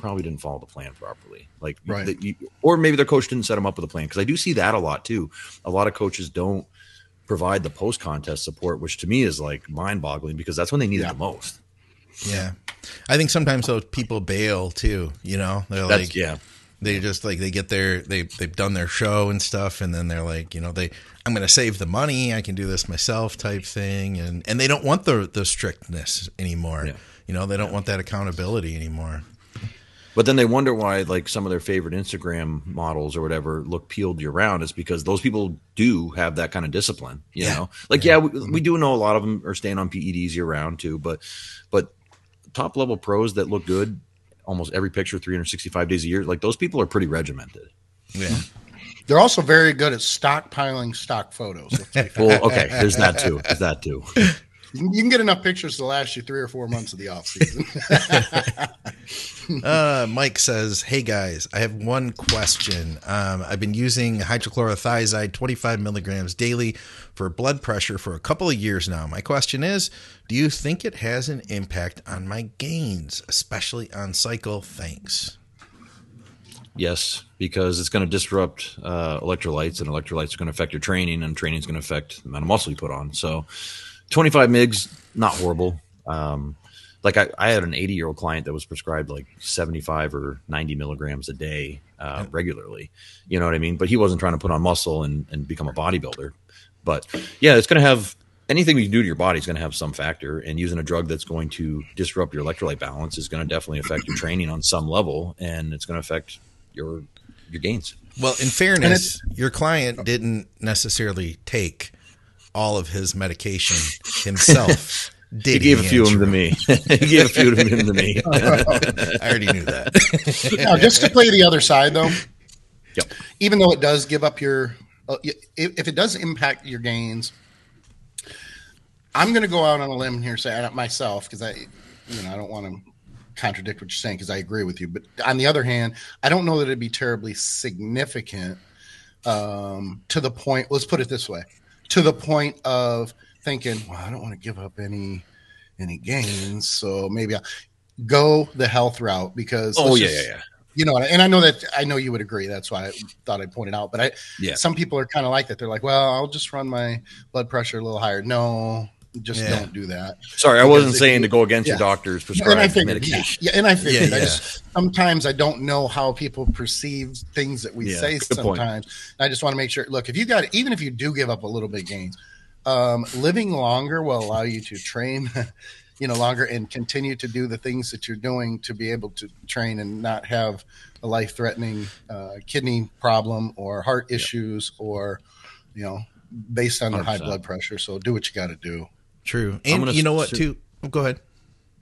probably didn't follow the plan properly. Like, right. the, you, or maybe their coach didn't set them up with a plan. Because I do see that a lot too. A lot of coaches don't provide the post contest support, which to me is like mind boggling because that's when they need yeah. it the most. Yeah, I think sometimes those people bail too. You know, they're that's, like, yeah, they just like they get their they they've done their show and stuff, and then they're like, you know, they I'm going to save the money. I can do this myself, type thing, and and they don't want the the strictness anymore. Yeah. You know, they don't want that accountability anymore. But then they wonder why, like some of their favorite Instagram models or whatever, look peeled year round. Is because those people do have that kind of discipline. You yeah. know, like yeah, yeah we, we, do know a lot of them are staying on PEDs year round too. But but top level pros that look good almost every picture, 365 days a year, like those people are pretty regimented. Yeah. They're also very good at stockpiling stock photos. well, okay, there's that too. There's that too. You can get enough pictures to last you three or four months of the off season. uh, Mike says, "Hey guys, I have one question. Um, I've been using hydrochlorothiazide 25 milligrams daily for blood pressure for a couple of years now. My question is, do you think it has an impact on my gains, especially on cycle? Thanks." Yes, because it's going to disrupt uh, electrolytes, and electrolytes are going to affect your training, and training is going to affect the amount of muscle you put on. So 25 migs, not horrible. Um, like I, I, had an 80 year old client that was prescribed like 75 or 90 milligrams a day uh, regularly. You know what I mean? But he wasn't trying to put on muscle and, and become a bodybuilder. But yeah, it's going to have anything you do to your body is going to have some factor. And using a drug that's going to disrupt your electrolyte balance is going to definitely affect your training on some level, and it's going to affect your your gains. Well, in fairness, your client didn't necessarily take all of his medication himself. Did he gave he, a few of them to me. he gave a few of them to me. I already knew that. now, just to play the other side, though, yep. even though it does give up your, uh, if it does impact your gains, I'm going to go out on a limb here, say myself, because I, you know, I don't want to contradict what you're saying because I agree with you. But on the other hand, I don't know that it'd be terribly significant um, to the point. Let's put it this way: to the point of thinking, well, I don't want to give up any any gains, so maybe I'll go the health route because. Oh yeah, just, yeah, yeah. You know, and I know that I know you would agree. That's why I thought I'd point it out. But I, yeah, some people are kind of like that. They're like, well, I'll just run my blood pressure a little higher. No, just yeah. don't do that. Sorry, I wasn't saying to go against yeah. your doctor's prescribed figured, medication. Yeah, and I figured yeah, I just sometimes I don't know how people perceive things that we say sometimes. I just want to make sure. Look, if you got even if you do give up a little bit gains, um, living longer will allow you to train. you know longer and continue to do the things that you're doing to be able to train and not have a life threatening uh, kidney problem or heart issues or you know based on the 100%. high blood pressure so do what you got to do True. And you know what, too? Oh, go ahead.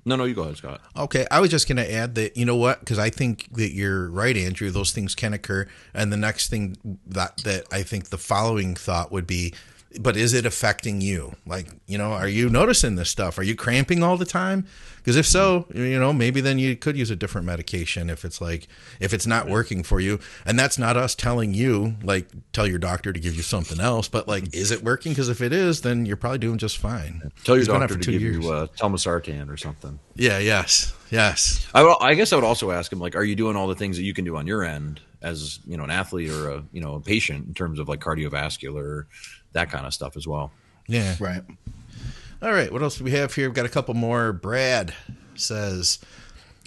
No, no, you go ahead, Scott. Okay, I was just going to add that you know what, because I think that you're right, Andrew. Those things can occur, and the next thing that that I think the following thought would be but is it affecting you? Like, you know, are you noticing this stuff? Are you cramping all the time? Because if so, you know, maybe then you could use a different medication if it's like if it's not working for you. And that's not us telling you like tell your doctor to give you something else, but like is it working? Because if it is, then you're probably doing just fine. Tell your doctor to give years. you uh, telmisartan or something. Yeah. Yes. Yes. I, would, I guess I would also ask him like, are you doing all the things that you can do on your end as you know an athlete or a you know a patient in terms of like cardiovascular that kind of stuff as well. Yeah. Right. All right. What else do we have here? We've got a couple more. Brad says,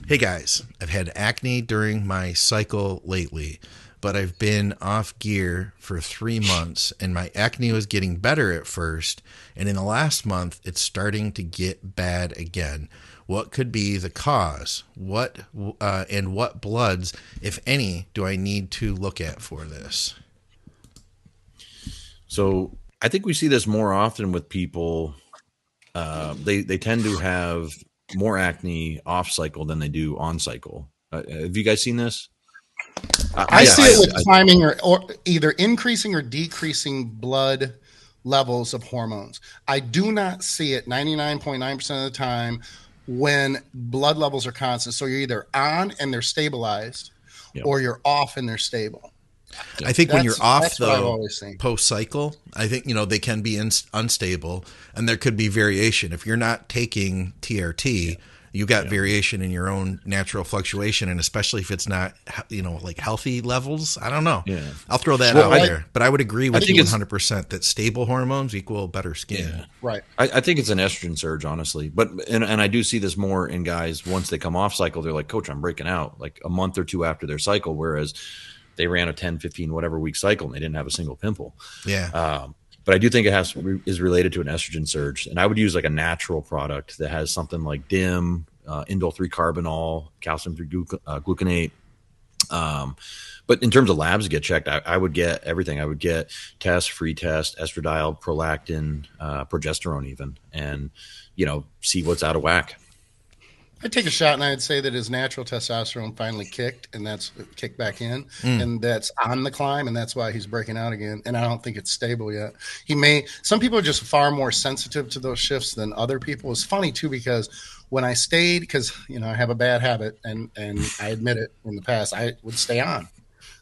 Hey guys, I've had acne during my cycle lately, but I've been off gear for three months and my acne was getting better at first. And in the last month, it's starting to get bad again. What could be the cause? What uh, and what bloods, if any, do I need to look at for this? So I think we see this more often with people. Uh, they they tend to have more acne off cycle than they do on cycle. Uh, have you guys seen this? I yeah, see it with I, climbing or, or either increasing or decreasing blood levels of hormones. I do not see it 99.9% of the time when blood levels are constant. So you're either on and they're stabilized yep. or you're off and they're stable. I think when you're off the post cycle, I think you know they can be in, unstable, and there could be variation. If you're not taking TRT, yeah. you got yeah. variation in your own natural fluctuation, and especially if it's not you know like healthy levels. I don't know. Yeah, I'll throw that well, out I, there, but I would agree with you 100 percent that stable hormones equal better skin. Yeah. Right. I, I, think it's an estrogen surge, honestly, but and and I do see this more in guys once they come off cycle. They're like, Coach, I'm breaking out like a month or two after their cycle, whereas they ran a 10, 15, whatever week cycle and they didn't have a single pimple. Yeah. Um, but I do think it has is related to an estrogen surge, and I would use like a natural product that has something like DIM, uh, indole three carbinol, calcium three gluc- uh, gluconate. Um, but in terms of labs to get checked, I, I, would get everything. I would get test, free test, estradiol, prolactin, uh, progesterone, even, and you know, see what's out of whack. I'd take a shot and I'd say that his natural testosterone finally kicked and that's kicked back in mm. and that's on the climb and that's why he's breaking out again. And I don't think it's stable yet. He may, some people are just far more sensitive to those shifts than other people. It's funny too because when I stayed, because, you know, I have a bad habit and, and I admit it in the past, I would stay on.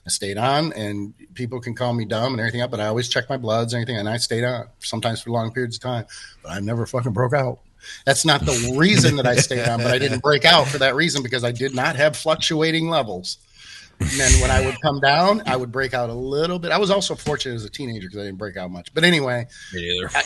I stayed on, and people can call me dumb and everything up, but I always check my bloods and everything, and I stayed on sometimes for long periods of time. But I never fucking broke out. That's not the reason that I stayed on, but I didn't break out for that reason because I did not have fluctuating levels. And then when I would come down, I would break out a little bit. I was also fortunate as a teenager because I didn't break out much. But anyway, I,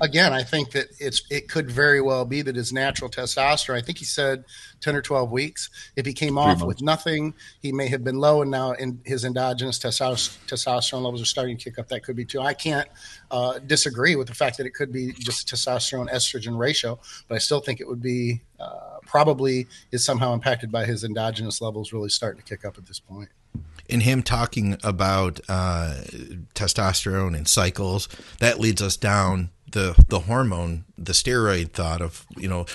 again, I think that it's it could very well be that his natural testosterone. I think he said ten or twelve weeks. If he came off with nothing, he may have been low, and now in his endogenous testosterone levels are starting to kick up. That could be too. I can't uh, disagree with the fact that it could be just testosterone estrogen ratio, but I still think it would be. Uh, probably is somehow impacted by his endogenous levels really starting to kick up at this point. In him talking about uh, testosterone and cycles, that leads us down the the hormone, the steroid thought of you know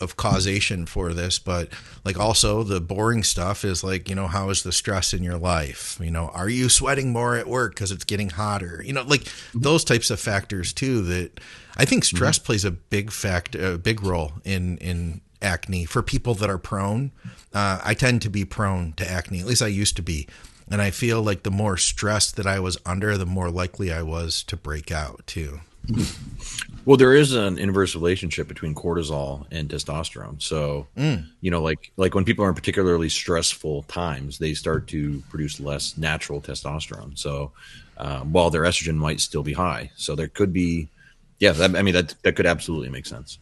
of causation for this, but like also the boring stuff is like you know how is the stress in your life? You know, are you sweating more at work because it's getting hotter? You know, like those types of factors too. That I think stress mm-hmm. plays a big fact, a big role in in acne for people that are prone. Uh, I tend to be prone to acne. At least I used to be. And I feel like the more stress that I was under, the more likely I was to break out too. Well, there is an inverse relationship between cortisol and testosterone. So, mm. you know, like like when people are in particularly stressful times, they start to produce less natural testosterone. So, um, while their estrogen might still be high, so there could be, yeah, that, I mean that that could absolutely make sense.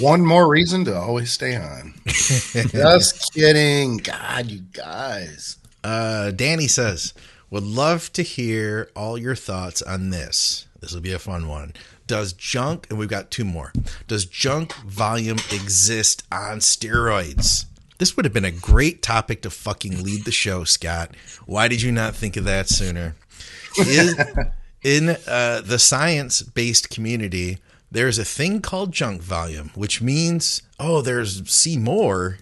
One more reason to always stay on. Just kidding, God, you guys. Uh, Danny says, "Would love to hear all your thoughts on this." This will be a fun one. Does junk, and we've got two more, does junk volume exist on steroids? This would have been a great topic to fucking lead the show, Scott. Why did you not think of that sooner? In, in uh, the science based community, there's a thing called junk volume, which means, oh, there's see more.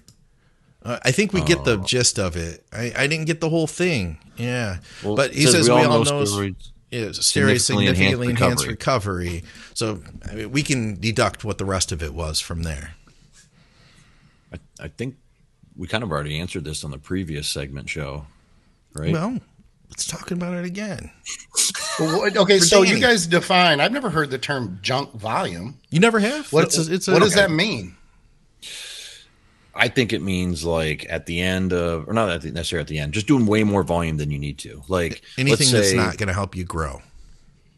Uh, I think we get the oh. gist of it. I, I didn't get the whole thing. Yeah. Well, but he says we all, all know, steroids is steroids significantly, significantly enhanced, recovery. recovery. So I mean, we can deduct what the rest of it was from there. I, I think we kind of already answered this on the previous segment show, right? Well, let's talk about it again. well, okay, so Danny. you guys define. I've never heard the term junk volume. You never have? What, it's a, it's a, what does that mean? I think it means like at the end of, or not necessarily at the end, just doing way more volume than you need to. Like anything say, that's not going to help you grow.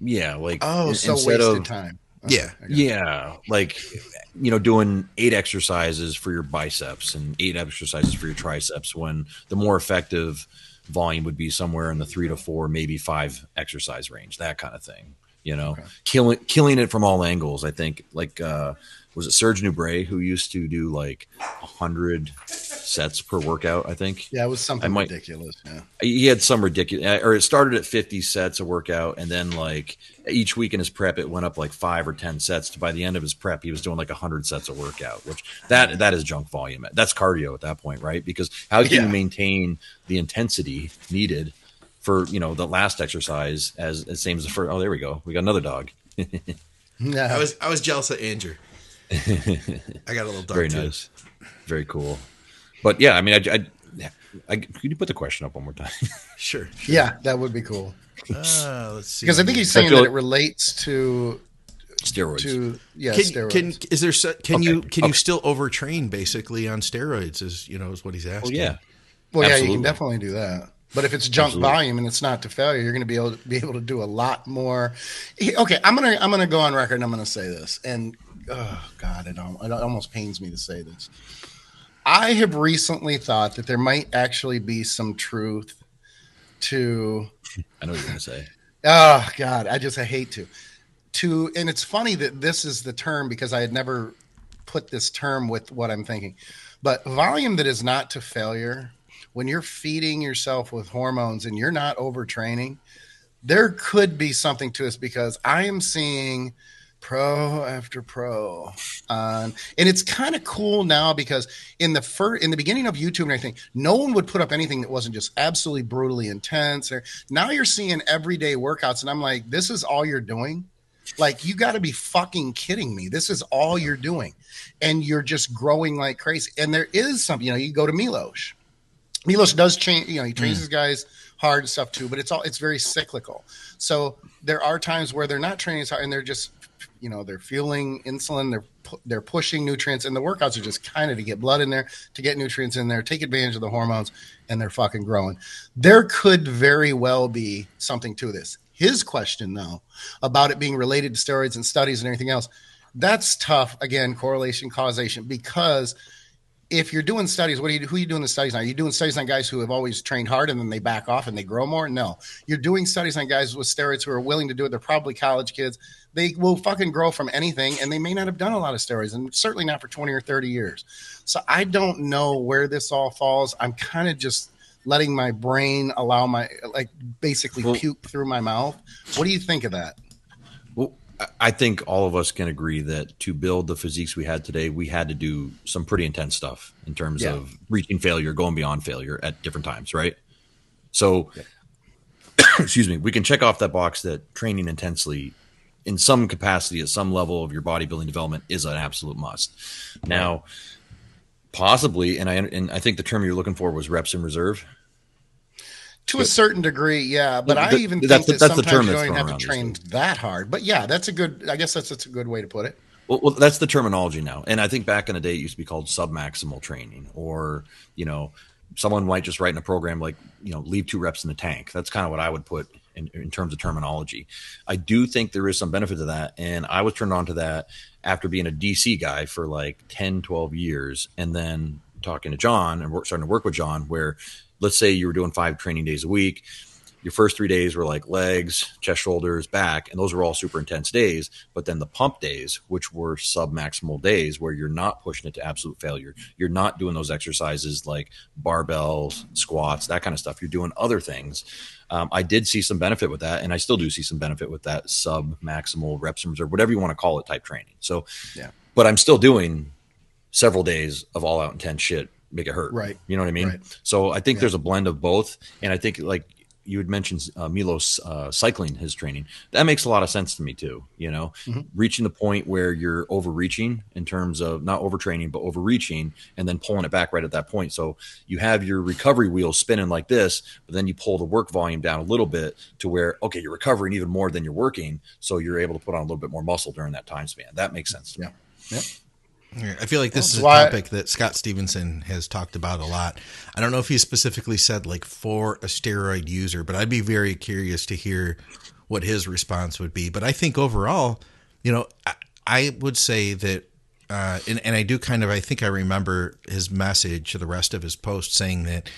Yeah, like oh, so wasted of, time. Okay, yeah, yeah, like you know, doing eight exercises for your biceps and eight exercises for your triceps. When the more effective volume would be somewhere in the three to four, maybe five exercise range, that kind of thing. You know, okay. killing killing it from all angles. I think like. uh was it Serge Nubret who used to do like a hundred sets per workout? I think. Yeah, it was something might, ridiculous. Yeah, he had some ridiculous, uh, or it started at fifty sets a workout, and then like each week in his prep, it went up like five or ten sets. To by the end of his prep, he was doing like hundred sets a workout, which that that is junk volume. That's cardio at that point, right? Because how can yeah. you maintain the intensity needed? For you know the last exercise as, as same as the first. Oh, there we go. We got another dog. no, I was I was jealous of Andrew. I got a little dark Very too. nice. Very cool. But yeah, I mean, I, I, I, could you put the question up one more time? sure, sure. Yeah, that would be cool. Uh, let's see. Because I think he's saying that it relates to steroids. To yeah, can, steroids. Can is there can okay. you can okay. you still overtrain basically on steroids? Is you know is what he's asking. Well, yeah. Well, Absolutely. yeah, you can definitely do that. But if it's junk Absolutely. volume and it's not to failure, you're going to be able to be able to do a lot more. Okay, I'm gonna I'm gonna go on record and I'm gonna say this, and oh God, it, it almost pains me to say this. I have recently thought that there might actually be some truth to. I know what you're going to say. Oh God, I just I hate to. To and it's funny that this is the term because I had never put this term with what I'm thinking, but volume that is not to failure. When you're feeding yourself with hormones and you're not overtraining, there could be something to this because I am seeing pro after pro. Um, and it's kind of cool now because in the first in the beginning of youtube and everything no one would put up anything that wasn't just absolutely brutally intense or now you're seeing everyday workouts and i'm like this is all you're doing? Like you got to be fucking kidding me. This is all you're doing. And you're just growing like crazy. And there is something you know you go to milos milos does change you know he trains mm. his guys hard and stuff too but it's all it's very cyclical. So there are times where they're not training as hard and they're just you know they're fueling insulin they're they're pushing nutrients and the workouts are just kind of to get blood in there to get nutrients in there take advantage of the hormones and they're fucking growing. There could very well be something to this. His question though about it being related to steroids and studies and everything else that's tough. Again correlation causation because if you're doing studies, what are you who are you doing the studies on? Are you doing studies on guys who have always trained hard and then they back off and they grow more? No. You're doing studies on guys with steroids who are willing to do it. They're probably college kids. They will fucking grow from anything and they may not have done a lot of steroids and certainly not for 20 or 30 years. So I don't know where this all falls. I'm kind of just letting my brain allow my like basically well, puke through my mouth. What do you think of that? I think all of us can agree that to build the physiques we had today, we had to do some pretty intense stuff in terms yeah. of reaching failure, going beyond failure at different times, right? So, yeah. excuse me, we can check off that box that training intensely in some capacity at some level of your bodybuilding development is an absolute must. Now, possibly, and I and I think the term you're looking for was reps in reserve. To a certain degree, yeah, but the, I even think that sometimes you don't even have to train that hard. But yeah, that's a good. I guess that's that's a good way to put it. Well, well, that's the terminology now, and I think back in the day it used to be called submaximal training, or you know, someone might just write in a program like you know, leave two reps in the tank. That's kind of what I would put in, in terms of terminology. I do think there is some benefit to that, and I was turned on to that after being a DC guy for like 10, 12 years, and then talking to John and work, starting to work with John, where let's say you were doing five training days a week your first three days were like legs, chest, shoulders, back, and those were all super intense days. But then the pump days, which were sub maximal days, where you're not pushing it to absolute failure, you're not doing those exercises like barbells, squats, that kind of stuff. You're doing other things. Um, I did see some benefit with that, and I still do see some benefit with that sub maximal reps reserve, whatever you want to call it, type training. So, yeah. But I'm still doing several days of all out intense shit make it hurt. Right. You know what I mean? Right. So I think yeah. there's a blend of both. And I think like you had mentioned uh, Milos uh, cycling his training. That makes a lot of sense to me too. You know, mm-hmm. reaching the point where you're overreaching in terms of not overtraining but overreaching, and then pulling it back right at that point. So you have your recovery wheel spinning like this, but then you pull the work volume down a little bit to where okay, you're recovering even more than you're working, so you're able to put on a little bit more muscle during that time span. That makes sense to yeah. me. Yeah. I feel like this is a topic that Scott Stevenson has talked about a lot. I don't know if he specifically said like for a steroid user, but I'd be very curious to hear what his response would be. But I think overall, you know, I, I would say that, uh, and, and I do kind of, I think I remember his message to the rest of his post saying that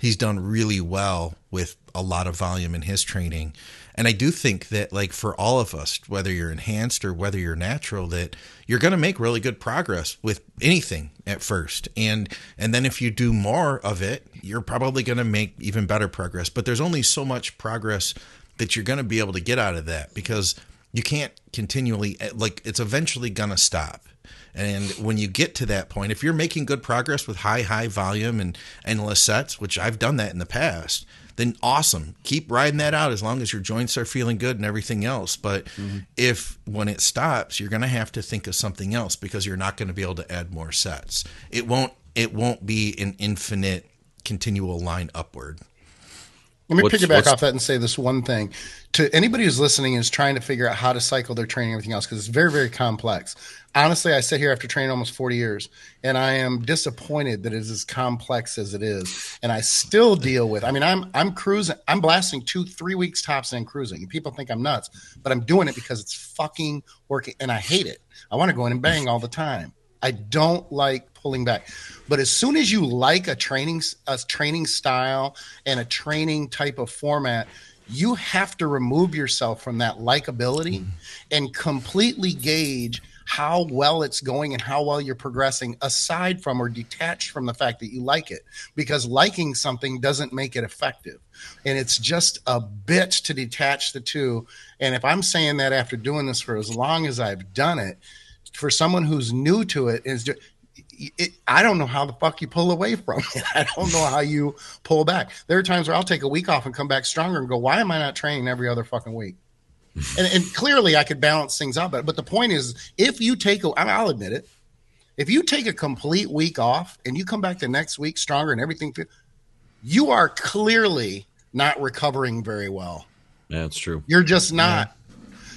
he's done really well with a lot of volume in his training. And I do think that, like, for all of us, whether you're enhanced or whether you're natural, that you're going to make really good progress with anything at first. And, and then if you do more of it, you're probably going to make even better progress. But there's only so much progress that you're going to be able to get out of that because you can't continually, like, it's eventually going to stop. And when you get to that point, if you're making good progress with high, high volume and endless sets, which I've done that in the past, then awesome. Keep riding that out as long as your joints are feeling good and everything else. But mm-hmm. if when it stops, you're going to have to think of something else because you're not going to be able to add more sets. It won't it won't be an infinite continual line upward. Let me what's, piggyback off that and say this one thing to anybody who's listening is trying to figure out how to cycle their training and everything else because it's very very complex honestly, I sit here after training almost 40 years and I am disappointed that it is as complex as it is. And I still deal with, I mean, I'm, I'm cruising, I'm blasting two, three weeks tops and cruising. And people think I'm nuts, but I'm doing it because it's fucking working and I hate it. I want to go in and bang all the time. I don't like pulling back. But as soon as you like a training, a training style and a training type of format, you have to remove yourself from that likability mm. and completely gauge how well it's going and how well you're progressing aside from or detached from the fact that you like it because liking something doesn't make it effective and it's just a bitch to detach the two and if i'm saying that after doing this for as long as i've done it for someone who's new to it is just it, I don't know how the fuck you pull away from it. I don't know how you pull back. There are times where I'll take a week off and come back stronger and go, why am I not training every other fucking week? And, and clearly I could balance things out better. But the point is, if you take, a, I'll admit it, if you take a complete week off and you come back the next week stronger and everything, you are clearly not recovering very well. Yeah, that's true. You're just not. Yeah.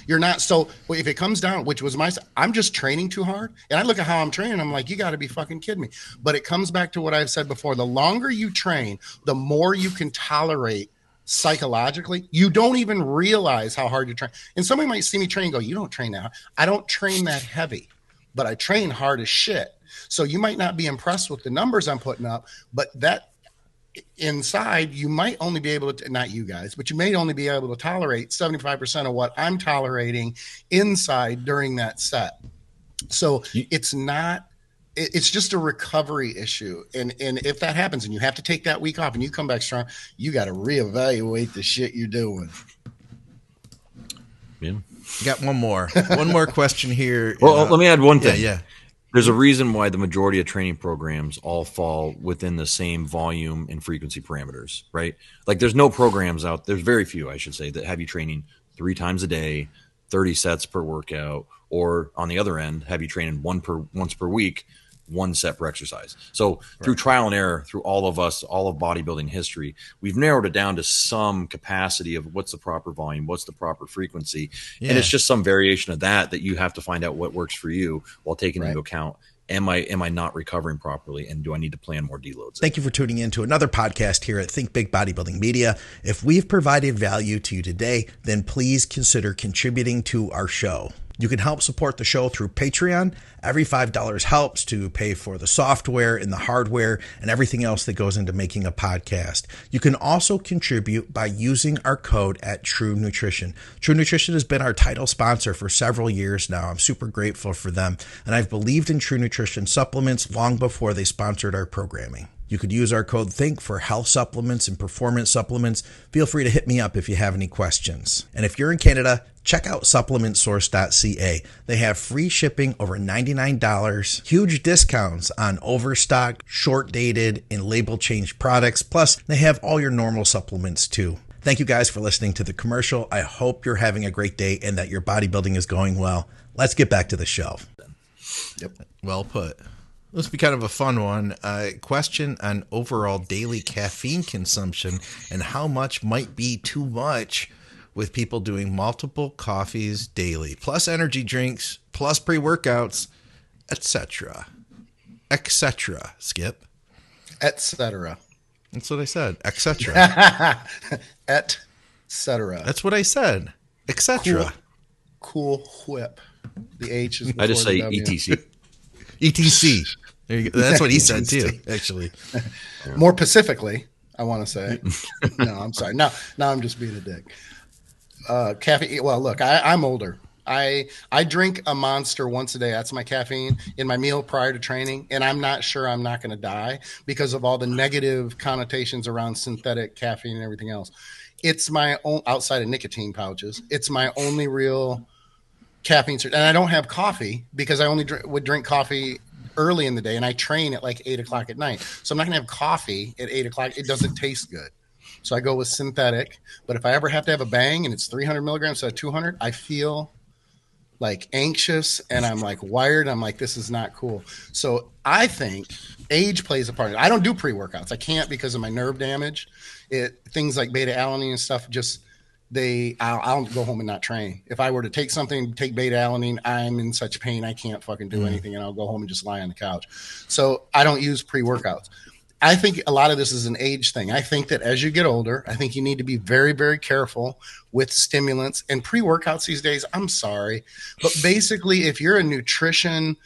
You're not. So if it comes down, which was my, I'm just training too hard. And I look at how I'm training. I'm like, you got to be fucking kidding me. But it comes back to what I've said before. The longer you train, the more you can tolerate psychologically, you don't even realize how hard you train. And somebody might see me train go, You don't train that. I don't train that heavy, but I train hard as shit. So you might not be impressed with the numbers I'm putting up, but that inside you might only be able to not you guys but you may only be able to tolerate 75% of what i'm tolerating inside during that set so it's not it's just a recovery issue and and if that happens and you have to take that week off and you come back strong you got to reevaluate the shit you're doing Yeah. Got one more. One more question here. Well, uh, let me add one thing. Yeah, yeah. There's a reason why the majority of training programs all fall within the same volume and frequency parameters, right? Like there's no programs out there's very few, I should say, that have you training 3 times a day, 30 sets per workout, or on the other end, have you training one per once per week one set per exercise. So right. through trial and error, through all of us, all of bodybuilding history, we've narrowed it down to some capacity of what's the proper volume, what's the proper frequency, yeah. and it's just some variation of that that you have to find out what works for you while taking right. into account. Am I am I not recovering properly, and do I need to plan more deloads? Thank you for tuning in to another podcast here at Think Big Bodybuilding Media. If we've provided value to you today, then please consider contributing to our show. You can help support the show through Patreon. Every $5 helps to pay for the software and the hardware and everything else that goes into making a podcast. You can also contribute by using our code at True Nutrition. True Nutrition has been our title sponsor for several years now. I'm super grateful for them, and I've believed in True Nutrition supplements long before they sponsored our programming. You could use our code THINK for health supplements and performance supplements. Feel free to hit me up if you have any questions. And if you're in Canada, check out supplementsource.ca. They have free shipping over $99, huge discounts on overstock, short dated, and label change products. Plus, they have all your normal supplements too. Thank you guys for listening to the commercial. I hope you're having a great day and that your bodybuilding is going well. Let's get back to the show. Yep. Well put. This will be kind of a fun one. Uh, question on overall daily caffeine consumption and how much might be too much with people doing multiple coffees daily, plus energy drinks, plus pre workouts, etc. etc. Skip. Etc. That's what I said. Etc. etc. That's what I said. Etc. Cool. cool whip. The H is. I just say etc. etc. That's what he said too. Actually, more specifically, I want to say. no, I'm sorry. No, now I'm just being a dick uh, caffeine. Well, look, I, I'm older. I I drink a monster once a day. That's my caffeine in my meal prior to training, and I'm not sure I'm not going to die because of all the negative connotations around synthetic caffeine and everything else. It's my own outside of nicotine pouches. It's my only real caffeine, and I don't have coffee because I only drink, would drink coffee early in the day, and I train at like eight o'clock at night. So I'm not going to have coffee at eight o'clock. It doesn't taste good. So I go with synthetic. But if I ever have to have a bang and it's 300 milligrams instead of 200, I feel like anxious and I'm like wired. I'm like, this is not cool. So I think age plays a part. I don't do pre workouts. I can't because of my nerve damage. It things like beta alanine and stuff just they I'll, I'll, go home and not train. If I were to take something, take beta alanine, I'm in such pain I can't fucking do mm. anything, and I'll go home and just lie on the couch. So I don't use pre workouts. I think a lot of this is an age thing. I think that as you get older, I think you need to be very, very careful with stimulants and pre workouts these days. I'm sorry. But basically, if you're a nutrition,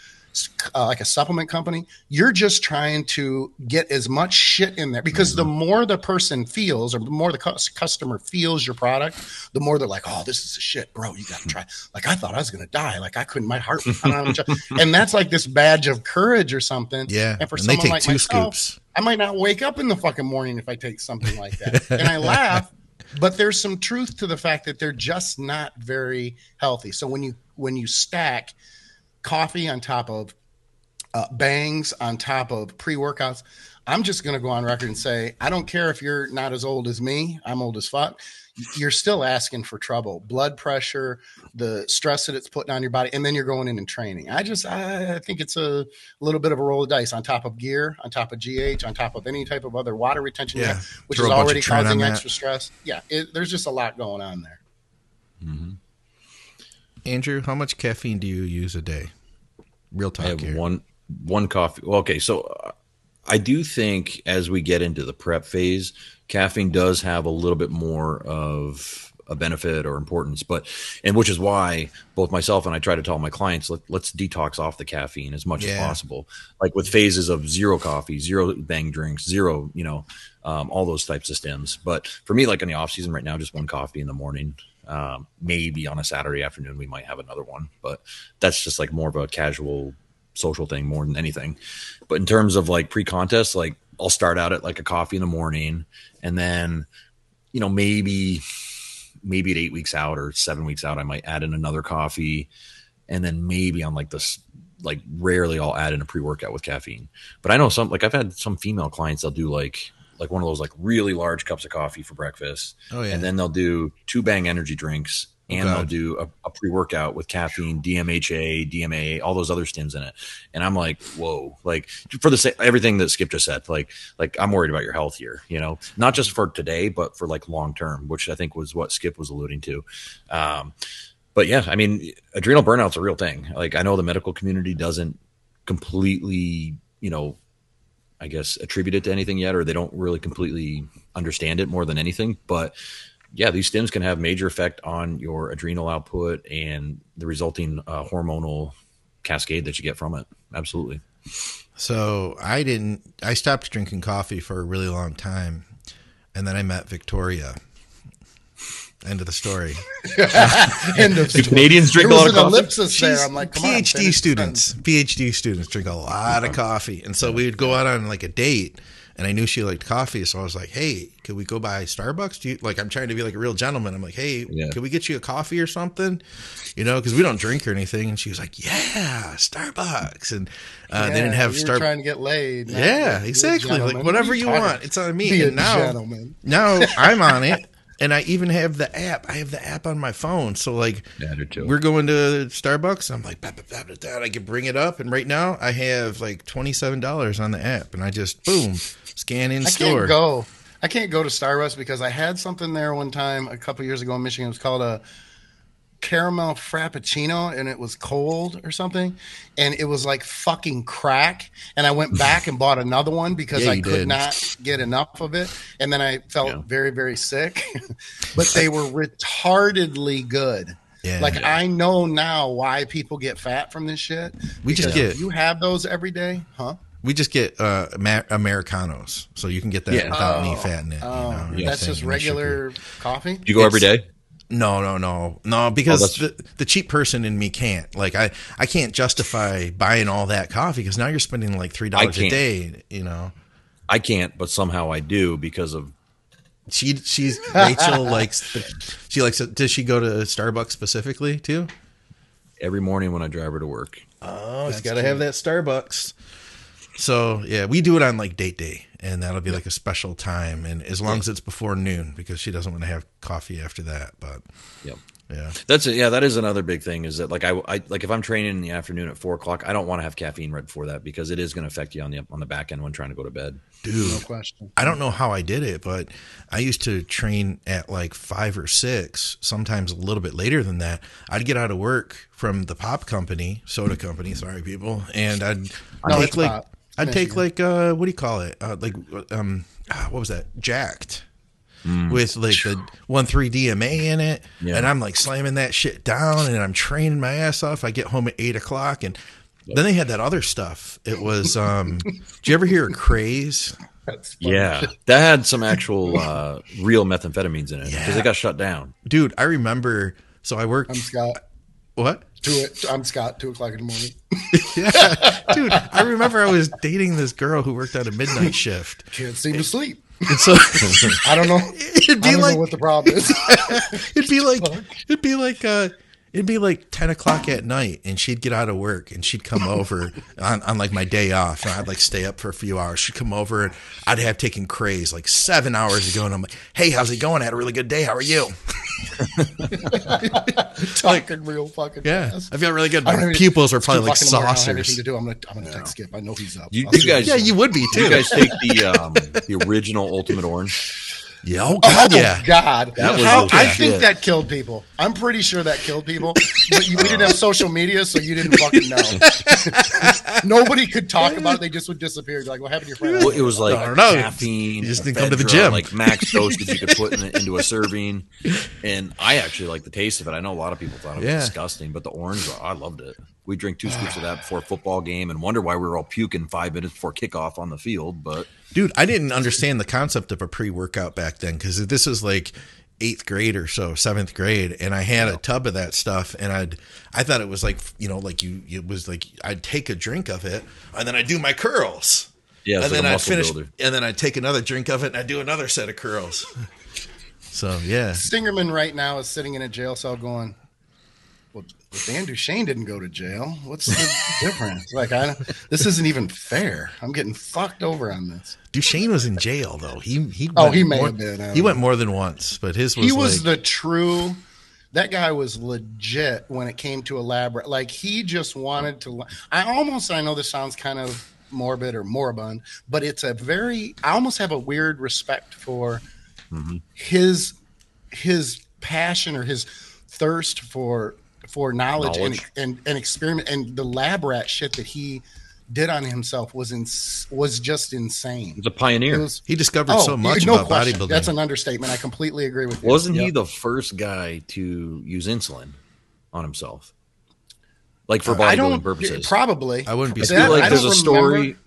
uh, like a supplement company, you're just trying to get as much shit in there because the more the person feels or the more the cu- customer feels your product, the more they're like, oh, this is a shit, bro. You got to try. Like, I thought I was going to die. Like, I couldn't, my heart And that's like this badge of courage or something. Yeah. And for and someone like two myself, scoops. I might not wake up in the fucking morning if I take something like that. and I laugh, but there's some truth to the fact that they're just not very healthy. So when you when you stack coffee on top of uh, bangs on top of pre workouts, I'm just going to go on record and say I don't care if you're not as old as me. I'm old as fuck you're still asking for trouble blood pressure the stress that it's putting on your body and then you're going in and training i just i think it's a little bit of a roll of dice on top of gear on top of gh on top of any type of other water retention yeah. which Throw is already causing extra stress yeah it, there's just a lot going on there mm-hmm. Andrew how much caffeine do you use a day real talk I have here. one one coffee okay so uh, i do think as we get into the prep phase caffeine does have a little bit more of a benefit or importance but and which is why both myself and i try to tell my clients let, us detox off the caffeine as much yeah. as possible like with phases of zero coffee zero bang drinks zero you know um, all those types of stems. but for me like in the off season right now just one coffee in the morning um, maybe on a saturday afternoon we might have another one but that's just like more of a casual social thing more than anything but in terms of like pre-contest like I'll start out at like a coffee in the morning and then, you know, maybe maybe at eight weeks out or seven weeks out, I might add in another coffee, and then maybe on like this, like rarely I'll add in a pre workout with caffeine. But I know some like I've had some female clients they'll do like like one of those like really large cups of coffee for breakfast, Oh, yeah. and then they'll do two Bang energy drinks. And God. they'll do a, a pre-workout with caffeine, DMHA, DMA, all those other stims in it. And I'm like, whoa! Like for the sa- everything that Skip just said, like like I'm worried about your health here. You know, not just for today, but for like long term, which I think was what Skip was alluding to. Um, but yeah, I mean, adrenal burnout's a real thing. Like I know the medical community doesn't completely, you know, I guess attribute it to anything yet, or they don't really completely understand it more than anything. But yeah, these stims can have major effect on your adrenal output and the resulting uh, hormonal cascade that you get from it. Absolutely. So I didn't. I stopped drinking coffee for a really long time, and then I met Victoria. End of the story. End of Do story. Canadians drink There a lot of an coffee? ellipsis there. I'm like, come on, PhD finish- students, PhD students drink a lot of coffee, and so we would go out on like a date, and I knew she liked coffee, so I was like, "Hey, could we go by Starbucks? Do you like?" I'm trying to be like a real gentleman. I'm like, "Hey, Yeah. could we get you a coffee or something?" You know, because we don't drink or anything. And she was like, "Yeah, Starbucks," and uh, they didn't have Starbucks. trying to get laid. Yeah, be exactly. Like whatever What you want, it's on me. Be a And now, gentleman. now I'm on it, and I even have the app. I have the app on my phone. So like, Yeah, I do too. we're going to Starbucks. I'm like, "Bap, bap, bap, bap, bap." I can bring it up, and right now I have like twenty seven dollars on the app, and I just boom scan in I store. can't go. I can't go to Starbucks because I had something there one time a couple years ago in Michigan. It was called a caramel frappuccino, and it was cold or something, and it was like fucking crack. And I went back and bought another one because Yeah, I could did. not get enough of it, and then I felt Yeah. very very sick. but they were retardedly good. Yeah. Like I know now why people get fat from this shit. We just get- you have those every day, huh? We just get uh, Americanos, so you can get that Yeah. without any Oh, fat in it. Oh, you know, or that's just regular coffee. Do you go every It's- day? No, no, no, no. Because Oh, the, the cheap person in me can't. Like I, I can't justify buying all that coffee because now you're spending like three dollars a day. You know, I can't, but somehow I do because of she, she's Rachel likes. The, she likes. it. Does she go to Starbucks specifically too? every morning when I drive her to work. Oh, she's got to have that Starbucks. So yeah, we do it on like date day, and that'll be like a special time, and as long as it's before noon, because she doesn't want to have coffee after that. But Yep. yeah, That's it. Yeah, that is another big thing. Is that like I, I like if I'm training in the afternoon at four o'clock, I don't want to have caffeine right before that because it is going to affect you on the on the back end when trying to go to bed. dude, No question. I don't know how I did it, but I used to train at like five or six, sometimes a little bit later than that. I'd get out of work from the pop company, soda company, sorry people, and I'd No, take it's like pop. I'd take Michigan. like uh what do you call it? Uh, like um ah, what was that? Jacked. With like the one three DMA in it, Yeah. and I'm like slamming that shit down, and I'm training my ass off. I get home at eight o'clock, and then they had that other stuff. It was, um, did you ever hear of craze? That's. Yeah, that had some actual uh, real methamphetamines in it because Yeah. it got shut down. dude i remember so i worked I'm Scott. what Two, it. I'm Scott. Two o'clock in the morning. yeah dude i remember i was dating this girl who worked at a midnight shift Can't seem to sleep. and so I don't know. it'd I be don't like know what the problem is. it'd be like it'd be like uh it'd be like 10 o'clock at night and she'd get out of work and she'd come over on, on like my day off and i'd like stay up for a few hours she'd come over and i'd have taken craze like seven hours ago and i'm like hey how's it going I had a really good day how are you Talking real fucking yeah fast. i feel really good I don't my pupils are probably like o'clock in the morning, I have anything saucers to do. I'm gonna, I'm gonna text Skip. I know he's up. You- you guys- yeah you would be too you guys take the um, the original Ultimate Orange? Yeah oh, oh god oh, yeah God, That How- the I shit. think that killed people. I'm pretty sure that killed people. But you, we didn't have social media, so you didn't fucking know. Nobody could talk about it. They just would disappear. You're like, what happened to your friend? Well, it was like I don't know. caffeine. You just didn't come to the gym. Like max dosage you could put in, into a serving. And I actually like the taste of it. I know a lot of people thought it was Yeah. disgusting, but the orange, I loved it. We drink two scoops of that before a football game and wonder why we were all puking five minutes before kickoff on the field. But Dude, I didn't understand the concept of a pre workout back then because this is like eighth grade or so, seventh grade, and I had a tub of that stuff, and I'd I thought it was like you know like you it was like I'd take a drink of it, and then I would do my curls, yeah, and like then i'd finish, builder. and then I'd take another drink of it, and I would do another set of curls. So yeah, Stingerman right now is sitting in a jail cell going, "Well, Dan Duchaine didn't go to jail. What's the difference? Like, I this isn't even fair. I'm getting fucked over on this." Duchaine was in jail though. He he Oh, went he may more- have been, He know. went more than once, but his was he was the true. That guy was legit when it came to elaborate. Like he just wanted to. I almost. I know this sounds kind of morbid or moribund, but it's a very. I almost have a weird respect for mm-hmm. his his passion or his thirst for for knowledge, Knowledge. And, and and experiment and the lab rat shit that he did on himself was in, was just insane. He's a pioneer. Was he discovered oh, so much no about question. bodybuilding. That's an understatement. I completely agree with you. Wasn't he the first guy to use insulin on himself? Like for I bodybuilding don't purposes. Probably. I wouldn't be I That- like I there's a story. remember.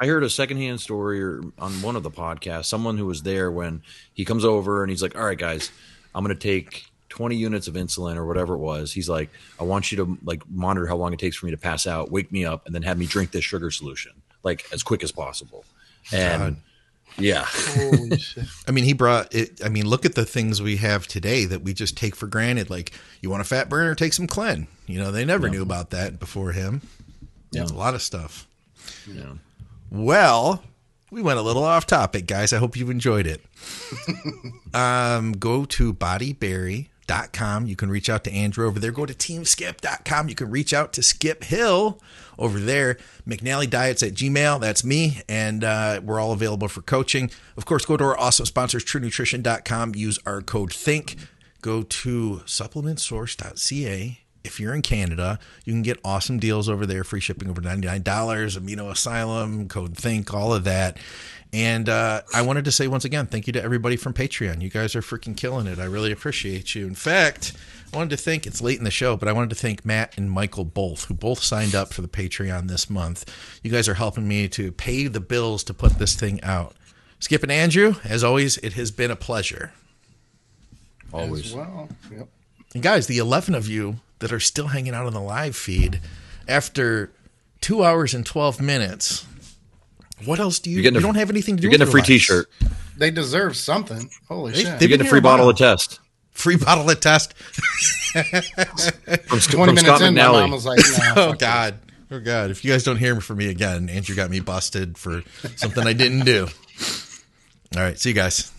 I heard a secondhand story or on one of the podcasts. Someone who was there when he comes over and he's like, "All right, guys, I'm going to take 20 units of insulin or whatever it was." He's like, "I want you to like monitor how long it takes for me to pass out, wake me up, and then have me drink this sugar solution like as quick as possible." And yeah, Holy shit. I mean, he brought it. I mean, look at the things we have today that we just take for granted. Like, you want a fat burner, take some Clen. You know, they never knew about that before him. Yeah, a lot of stuff. yeah. Well, we went a little off topic, guys. I hope you've enjoyed it. um, go to bodyberry.com. You can reach out to Andrew over there. Go to teamskip.com. You can reach out to Skip Hill over there. McNally Diets at Gmail. That's me. And uh, we're all available for coaching. Of course, go to our awesome sponsors, truenutrition.com. Use our code THINK. Go to supplementsource.ca if you're in Canada, you can get awesome deals over there, free shipping over $99, Amino Asylum, code THINK, all of that. And uh, I wanted to say once again, thank you to everybody from Patreon. You guys are freaking killing it. I really appreciate you. In fact, I wanted to thank, it's late in the show, but I wanted to thank Matt and Michael both, who both signed up for the Patreon this month. You guys are helping me to pay the bills to put this thing out. Skip and Andrew, as always, it has been a pleasure. Always. As well. Yep. And guys, the 11 of you that are still hanging out on the live feed after two hours and 12 minutes, what else do you? You're getting you a- don't have anything to do You're getting a free lives. T-shirt. They deserve something. Holy They- shit. they- You're getting a free bottle of test Free bottle of test. from, Sc- 20 from minutes Scott in, my mom McNally. was like, nah, oh, fuck God. Oh, God. If you guys don't hear me from me again, Andrew got me busted for something I didn't do. All right. See you guys.